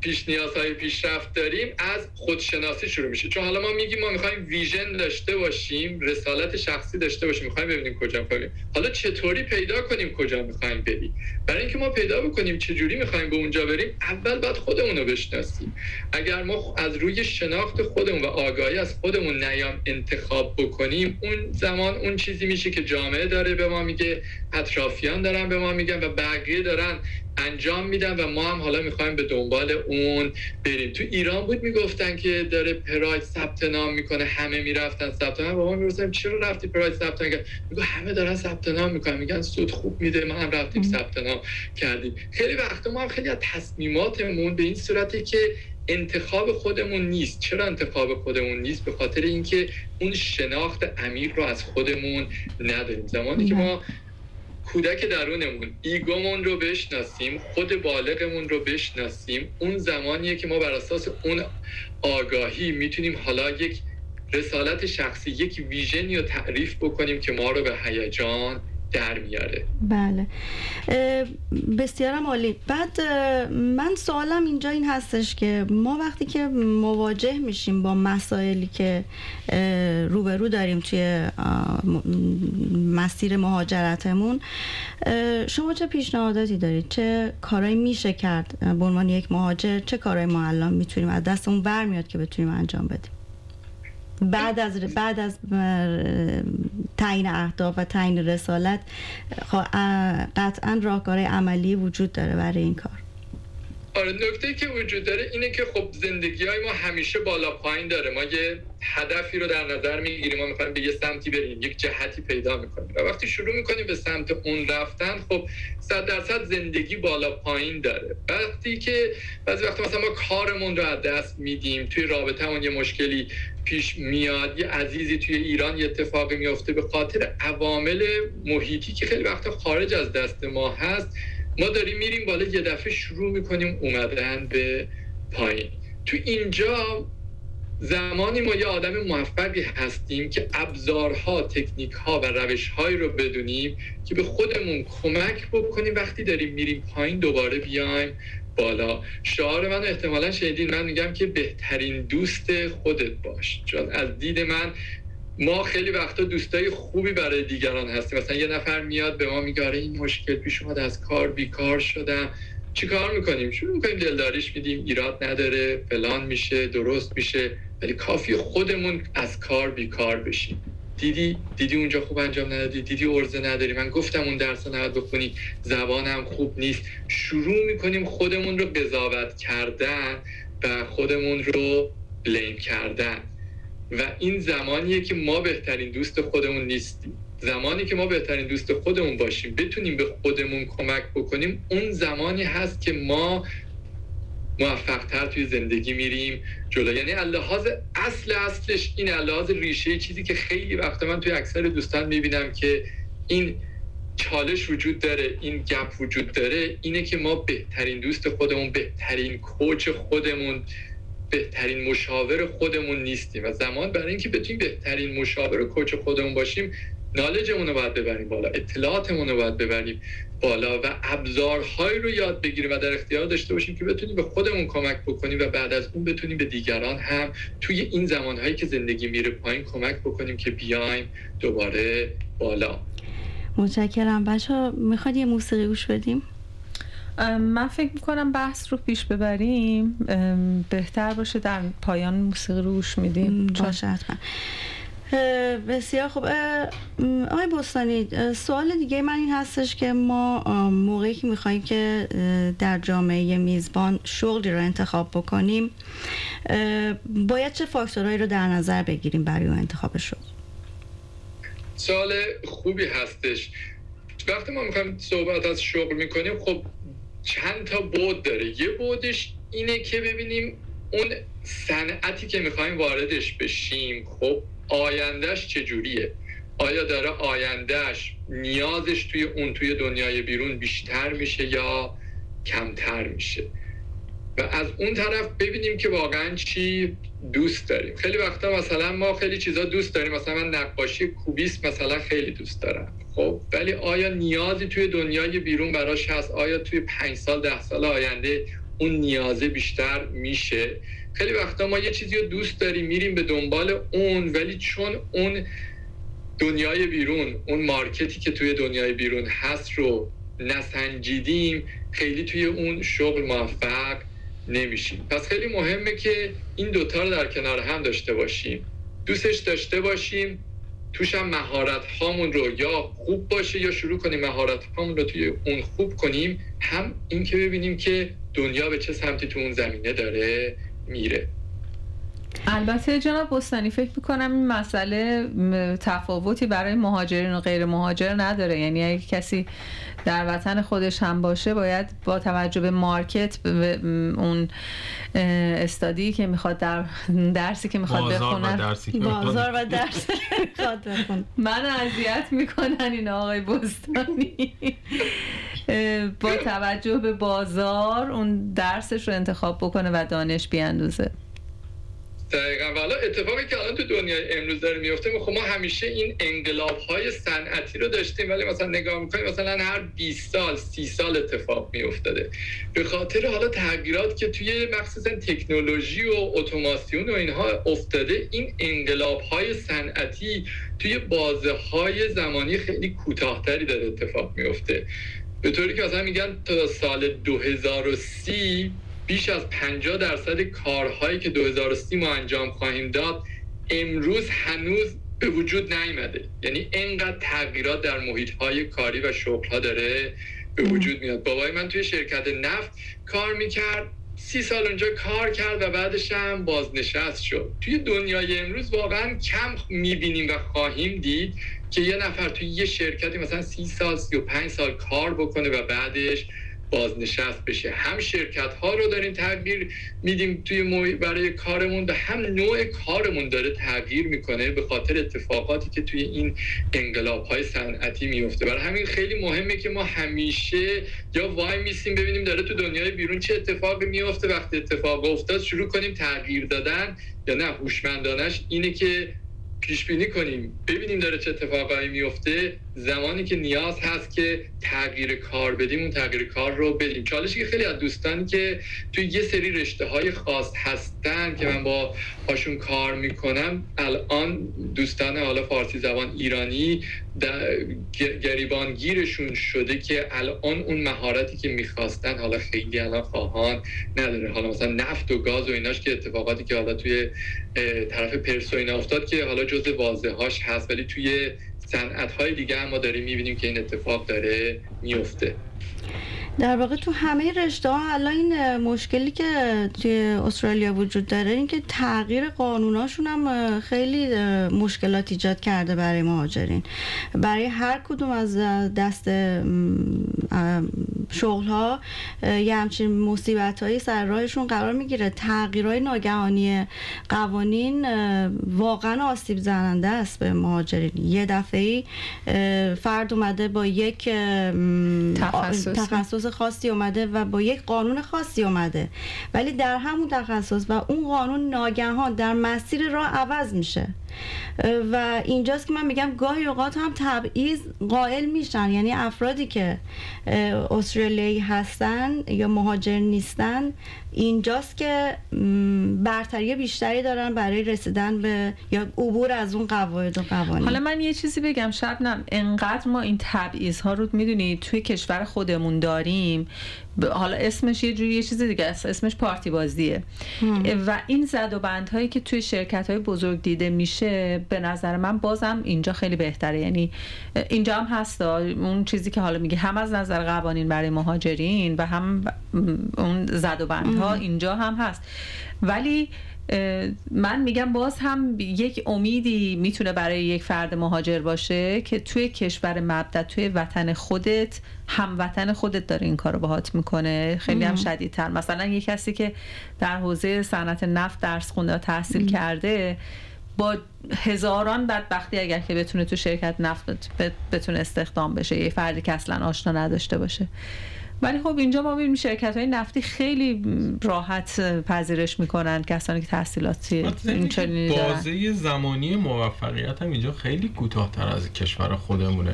پیش نیازهای پیشرفت داریم از خودشناسی شروع میشه. چون حالا ما میگیم ما می‌خوایم ویژن داشته باشیم رسالت شخصی داشته باشیم می‌خوایم ببینیم کجا می‌خوایم حالا چطوری پیدا کنیم کجا می‌خوایم بریم؟ برای اینکه ما پیدا بکنیم چجوری می‌خوایم به اونجا بریم اول باید خودمون رو بشناسیم. اگر ما از روی شناخت خودمون و آگاهی از خودمون نیام انتخاب بکنیم اون زمان اون چیزی میشه که جامعه داره به ما میگه اطرافیان دارن به ما میگن و بقیه دارن انجام میدن و ما هم حالا می‌خوایم به دنبال اون بریم. تو ایران بود می‌گفتن که داره پراید ثبت نام می‌کنه همه می‌رفتن ثبت نام. با ما می‌گفتن چرا رفتی پراید ثبت نام میگه همه دارن ثبت نام می‌کنن. میگن سود خوب میده ما هم رفتیم ثبت نام کردیم. خیلی وقتا ما هم خیلی از تصمیماتمون به این صورتی که انتخاب خودمون نیست. چرا انتخاب خودمون نیست؟ به خاطر اینکه اون شناخت عمیق رو از خودمون نداریم. زمانی که ما کودک درونمون ایگومون رو بشناسیم خود بالغمون رو بشناسیم. اون زمانیه که ما بر اساس اون آگاهی می‌تونیم حالا یک رسالت شخصی یک ویژنی رو تعریف بکنیم که ما رو به هیجان در میاره. بله. بسیارم عالی. بعد من سوالم اینجا این هستش که ما وقتی که مواجه میشیم با مسائلی که روبرو داریم توی مسیر مهاجرتمون شما چه پیشنهاداتی دارید؟ چه کارایی میشه کرد؟ به عنوان یک مهاجر چه کارایی ما الان می‌تونیم از دستمون برمیاد که بتونیم انجام بدیم؟ بعد از بعد از تعیین اهداف و تعیین رسالت قطعا راهکار عملی وجود داره برای این کار. آره نکته که وجود داره اینه که خب زندگی های ما همیشه بالا پایین داره. ما یه هدفی رو در نظر می‌گیریم. ما می‌خوایم به یه سمتی بریم یک جهتی پیدا می‌کنیم. و وقتی شروع می‌کنیم به سمت اون رفتن خب صد درصد زندگی بالا پایین داره. وقتی که بعضی وقتا مثلا ما کارمون رو از دست میدیم توی رابطهمون یه مشکلی پیش میاد یه عزیزی توی ایران یه اتفاقی میفته به خاطر عوامل محیطی که خیلی وقتا خارج از دست ما هست ما داریم میریم بالا یه دفعه شروع می‌کنیم اومدن به پایین. تو اینجا زمانی ما یه آدم موفقی هستیم که ابزارها تکنیک ها و روش هایی رو بدونیم که به خودمون کمک بکنیم. وقتی داریم میریم پایین دوباره بیایم بالا. شعار من احتمالا شنیدین من میگم که بهترین دوست خودت باش. چون از دید من ما خیلی وقتا دوستای خوبی برای دیگران هستیم. مثلا یه نفر میاد به ما میگه آره این مشکل پیش اومد از کار بیکار شدم. چی کار می‌کنیم؟ شروع می‌کنیم دلداریش میدیم ایراد نداره فلان میشه درست میشه ولی کافی خودمون از کار بیکار بشیم. دیدی دیدی اونجا خوب انجام ندادی؟ دیدی ارزه نداری؟ من گفتم اون درس نباید بخونی زبانم خوب نیست. شروع می‌کنیم خودمون رو قضاوت کردن و خودمون رو بلیم کردن. و این زمانیه که ما بهترین دوست خودمون نیستیم. زمانی که ما بهترین دوست خودمون باشیم بتونیم به خودمون کمک بکنیم اون زمانی هست که ما موفق تر توی زندگی میریم جلو. یعنی لحاظ اصل اصلش این لحاظ ریشه چیزی که خیلی وقت من توی اکثر دوستان می‌بینم که این چالش وجود داره این گپ وجود داره اینه که ما بهترین دوست خودمون بهترین کوچ خودمون بهترین مشاور خودمون نیستیم و زمان برای اینکه بتونیم بهترین مشاور کوچ خودمون باشیم نالجمون رو باید ببریم بالا اطلاعاتمون رو باید ببریم بالا و ابزارهایی رو یاد بگیریم و در اختیار داشته باشیم که بتونیم به خودمون کمک بکنیم و بعد از اون بتونیم به دیگران هم توی این زمانهایی که زندگی میره پایین کمک بکنیم که بیایم دوباره بالا. متشکرم. بچه می‌خواد یه موسیقی گوش بدیم؟ من فکر می‌کنم بحث رو پیش ببریم. بهتر باشه در پایان موسیقی رو گوش میدیم. باشه حتما. بسیار خوب. آقای بستانی سوال دیگه من این هستش که ما موقعی که می‌خوایم که در جامعه میزبان شغلی رو انتخاب بکنیم باید چه فاکتورهایی رو در نظر بگیریم برای اون انتخاب شغل؟ سوال خوبی هستش. وقتی ما می‌خوایم صحبت از شغل می‌کنیم خب چند تا بود داره. یه بودش اینه که ببینیم اون صنعتی که می‌خوایم واردش بشیم خب آیندهش چجوریه؟ آیا داره آیندهش نیازش توی اون توی دنیای بیرون بیشتر میشه یا کمتر میشه؟ و از اون طرف ببینیم که واقعا چی دوست داریم. خیلی وقتا مثلا ما خیلی چیزا دوست داریم. مثلا من نقاشی کوبیست مثلا خیلی دوست دارم. خب. ولی آیا نیازی توی دنیای بیرون براش هست؟ آیا توی پنج سال ده سال آینده اون نیازه بیشتر میشه؟ خیلی وقتا ما یه چیزی رو دوست داریم میریم به دنبال اون ولی چون اون دنیای بیرون اون مارکتی که توی دنیای بیرون هست رو نسنجیدیم خیلی توی اون شغل موفق نمیشیم. پس خیلی مهمه که این دوتا رو در کنار هم داشته باشیم. دوستش داشته باشیم توش هم مهارت هامون رو یا خوب باشه یا شروع کنیم مهارت هامون رو توی اون خوب کنیم هم این که ببینیم که دنیا به چه سمتی تو اون زمینه داره میره. البته جناب بستانی فکر می‌کنم این مسئله تفاوتی برای مهاجرین و غیر مهاجر نداره. یعنی اگه کسی در وطن خودش هم باشه باید با توجه به مارکت به اون استادی که می‌خواد در درسی که می‌خواد بخونه. بازار و درسی می‌خواد من اذیت می‌کنن این آقای بستانی. با توجه به بازار اون درسش رو انتخاب بکنه و دانش بیاندوزه. دقیقا. والا اتفاقی که الان تو دنیای امروز داره میفته خب ما همیشه این انقلاب های صنعتی رو داشتیم ولی مثلا نگاه می‌کنیم مثلا هر 20 سال 30 سال اتفاق میافتاده. به خاطر حالا تغییرات که توی مخصوصا تکنولوژی و اتوماسیون و اینها افتاده این انقلاب های صنعتی توی بازه های زمانی خیلی کوتاهتری داره اتفاق میفته به طوری که مثلا میگن تا سال 2030 بیش از 50 درصد کارهایی که 2030 ما انجام خواهیم داد امروز هنوز به وجود نیامده. یعنی انقدر تغییرات در محیط های کاری و شغل ها داره به وجود میاد. بابای من توی شرکت نفت کار می‌کرد سی سال اونجا کار کرد و بعدش هم بازنشست شد. توی دنیای امروز واقعا کم می‌بینیم و خواهیم دید که یه نفر توی یه شرکتی مثلا سی سال سی و پنج سال کار بکنه و بعدش بازنشست بشه. هم شرکت ها رو داریم تغییر میدیم توی برای کارمون و هم نوع کارمون داره تغییر می‌کنه به خاطر اتفاقاتی که توی این انقلاب های صنعتی میفته برای همین خیلی مهمه که ما همیشه یا وای میسیم ببینیم داره تو دنیای بیرون چه اتفاقی میفته وقتی اتفاق افتاد شروع کنیم تغییر دادن یا نه. هوشمندانش اینه که پیش بینی کنیم. ببینیم داره چه اتفاقایی میفته. زمانی که نیاز هست که تغییر کار بدیم اون تغییر کار رو بدیم. چالشی که خیلی از دوستانی که توی یه سری رشته های خاص هستن که من با هاشون کار می‌کنم الان دوستان حالا فارسی زبان ایرانی گریبانگیرشون شده که الان اون مهارتی که می‌خواستن حالا خیلی الان خواهان نداره. حالا مثلا نفت و گاز و ایناش که اتفاقاتی که حالا توی طرف پرسو اینا افتاد که حالا جز واضح هاش هست ولی توی صنعت های دیگه هم ما داریم می‌بینیم که این اتفاق داره میفته در واقع تو همه رشته ها الان این مشکلی که توی استرالیا وجود داره این که تغییر قانوناشون هم خیلی مشکلات ایجاد کرده برای مهاجرین. برای هر کدوم از دست شغل ها یه همچین مصیبت هایی سر راهشون قرار می‌گیره. تغییرهای ناگهانی قوانین واقعا آسیب زننده است به مهاجرین. یه دفعه فرد اومده با یک تخصص, تخصص خاصی اومده و با یک قانون خاصی اومده. ولی در همون تخصص و اون قانون ناگهان در مسیر راه عوض میشه. و اینجاست که من میگم گاهی اوقات هم تبعیض قائل میشن. یعنی افرادی که استرالیایی هستن یا مهاجر نیستن اینجاست که برتری بیشتری دارن برای رسیدن به یا عبور از اون قواعد و قوانین. حالا من یه چیزی بگم. شبنم انقدر ما این تبعیض ها رو می‌دونید توی کشور خودمون داریم حالا اسمش یه جوری یه چیز دیگه است. اسمش پارتی بازیه. و این زد و بندهایی که توی شرکت های بزرگ دیده میشه به نظر من بازم اینجا خیلی بهتره. یعنی اینجا هم هست اون چیزی که حالا میگه هم از نظر قوانین برای مهاجرین و هم اون زد و بندها اینجا هم هست. ولی من میگم باز هم یک امیدی می‌تونه برای یک فرد مهاجر باشه که توی کشور مبدت توی وطن خودت هموطن خودت داره این کارو باهات می‌کنه. خیلی هم شدیدتر. مثلا یه کسی که در حوزه صنعت نفت درس خونده و تحصیل کرده با هزاران بدبختی اگر که بتونه تو شرکت نفت بتونه استخدام بشه یه فردی که اصلا آشنا نداشته باشه. ولی خب اینجا ما می‌بینیم شرکت های نفتی خیلی راحت پذیرش می‌کنن کسانی که تحصیلاتی این چنینی بازه زمانی موفقیت هم اینجا خیلی کوتاهتر از کشور خودمونه.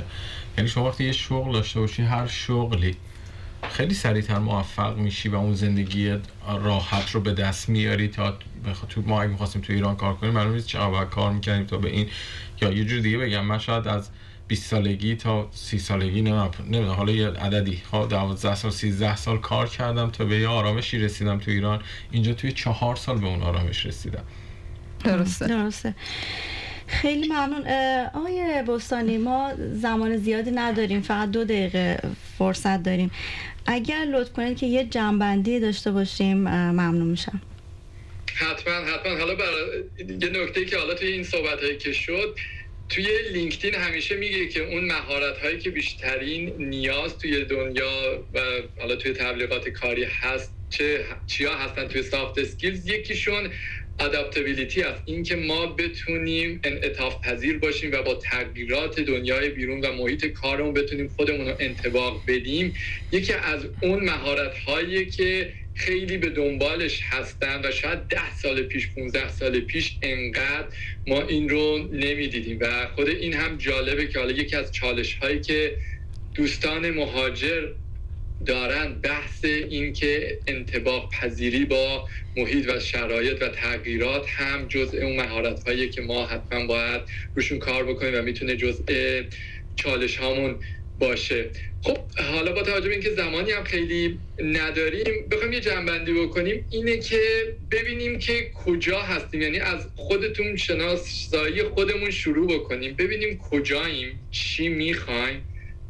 یعنی شما وقتی یه شغل داشته باشی هر شغلی خیلی سریعتر موفق میشی و اون زندگی راحت رو به دست میاری تا تو ما اگه می‌خواستیم تو ایران کار کنیم معلوم نیست چقدر کار می‌کنیم تا به این. یا یه جور دیگه بگم من شاید از 20 سالگی تا 30 سالگی نمی‌دونم حالا یه عددی. ها 12 سال 13 سال کار کردم تا به یه آرامشی رسیدم تو ایران. اینجا توی چهار سال به اون آرامش رسیدم. درسته. درسته. خیلی ممنون. آقای بستانی ما زمان زیادی نداریم فقط دو دقیقه فرصت داریم. اگر لطف کنید که یه جنبندی داشته باشیم ممنون میشم. حتما حتما. حالا برای یه نکته که حالا توی این صحبت که شد توی لینکدین همیشه میگه که اون مهارت هایی که بیشترین نیاز توی دنیا و حالا توی تبلیغات کاری هست چه چیا هستن توی soft skills یکیشون adaptability است. اینکه ما بتونیم انعطاف پذیر باشیم و با تغییرات دنیای بیرون و محیط کارمون بتونیم خودمون رو انطباق بدیم. یکی از اون مهارت هایی که خیلی به دنبالش هستن و شاید ده سال پیش 15 سال پیش انقدر ما این رو نمی‌دیدیم. و خود این هم جالبه که حالا یکی از چالش هایی که دوستان مهاجر دارن بحث این که انتباق پذیری با محیط و شرایط و تغییرات هم جزء اون مهارت هایی که ما حتما باید روشون کار بکنیم و می‌تونه جزء چالش هامون باشه. خب حالا با توجه به اینکه زمانی هم خیلی نداریم بخوایم یه جنبندی بکنیم. اینه که ببینیم که کجا هستیم. یعنی از خودتون شناسایی خودمون شروع بکنیم. ببینیم کجاییم چی می‌خوایم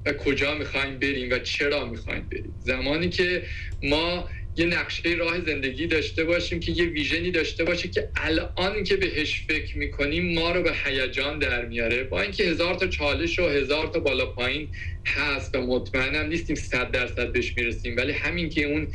و کجا می‌خوایم بریم و چرا می‌خوایم بریم. زمانی که ما یه نقشه راه زندگی داشته باشیم که یه ویژنی داشته باشه که الان که بهش فکر می‌کنیم ما رو به هیجان در میاره. با اینکه هزار تا چالش و هزار تا بالا پایین هست و مطمئنم نیستیم صد درصد بهش می‌رسیم ولی همین که اون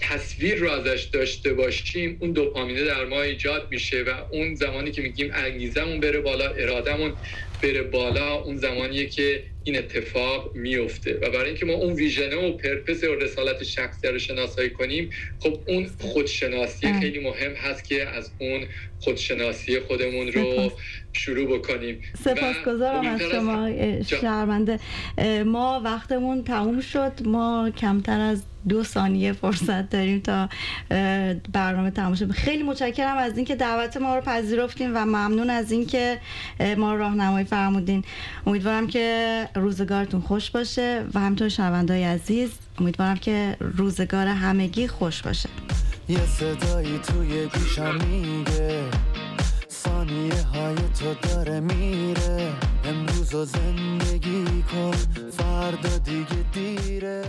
تصویر رو ازش داشته باشیم اون دوپامینه در ما ایجاد میشه و اون زمانی که میگیم انگیزمون بره بالا ارادمون بره بالا اون زمانیه که این اتفاق میفته. و برای اینکه ما اون ویژنه و پرپس و رسالت شخصی رو شناسایی کنیم خب اون خودشناسی خیلی مهم هست که از اون خودشناسی خودمون رو شروع بکنیم. سپاسگزارم از شما شرمنده ما وقتمون تموم شد. ما کمتر از دو ثانیه فرصت داریم تا برنامه تموم شد خیلی متشکرم از اینکه دعوت ما رو پذیرفتیم و ممنون از اینکه ما راهنمایی فرمودین امیدوارم که روزگارتون خوش باشه و همینطور شنوندای عزیز امیدوارم که روزگار همگی خوش باشه. یه صدایی توی گوشم میگه. ثانیه های تو داره میره. امروز زندگی کن فردا دیگه دیره.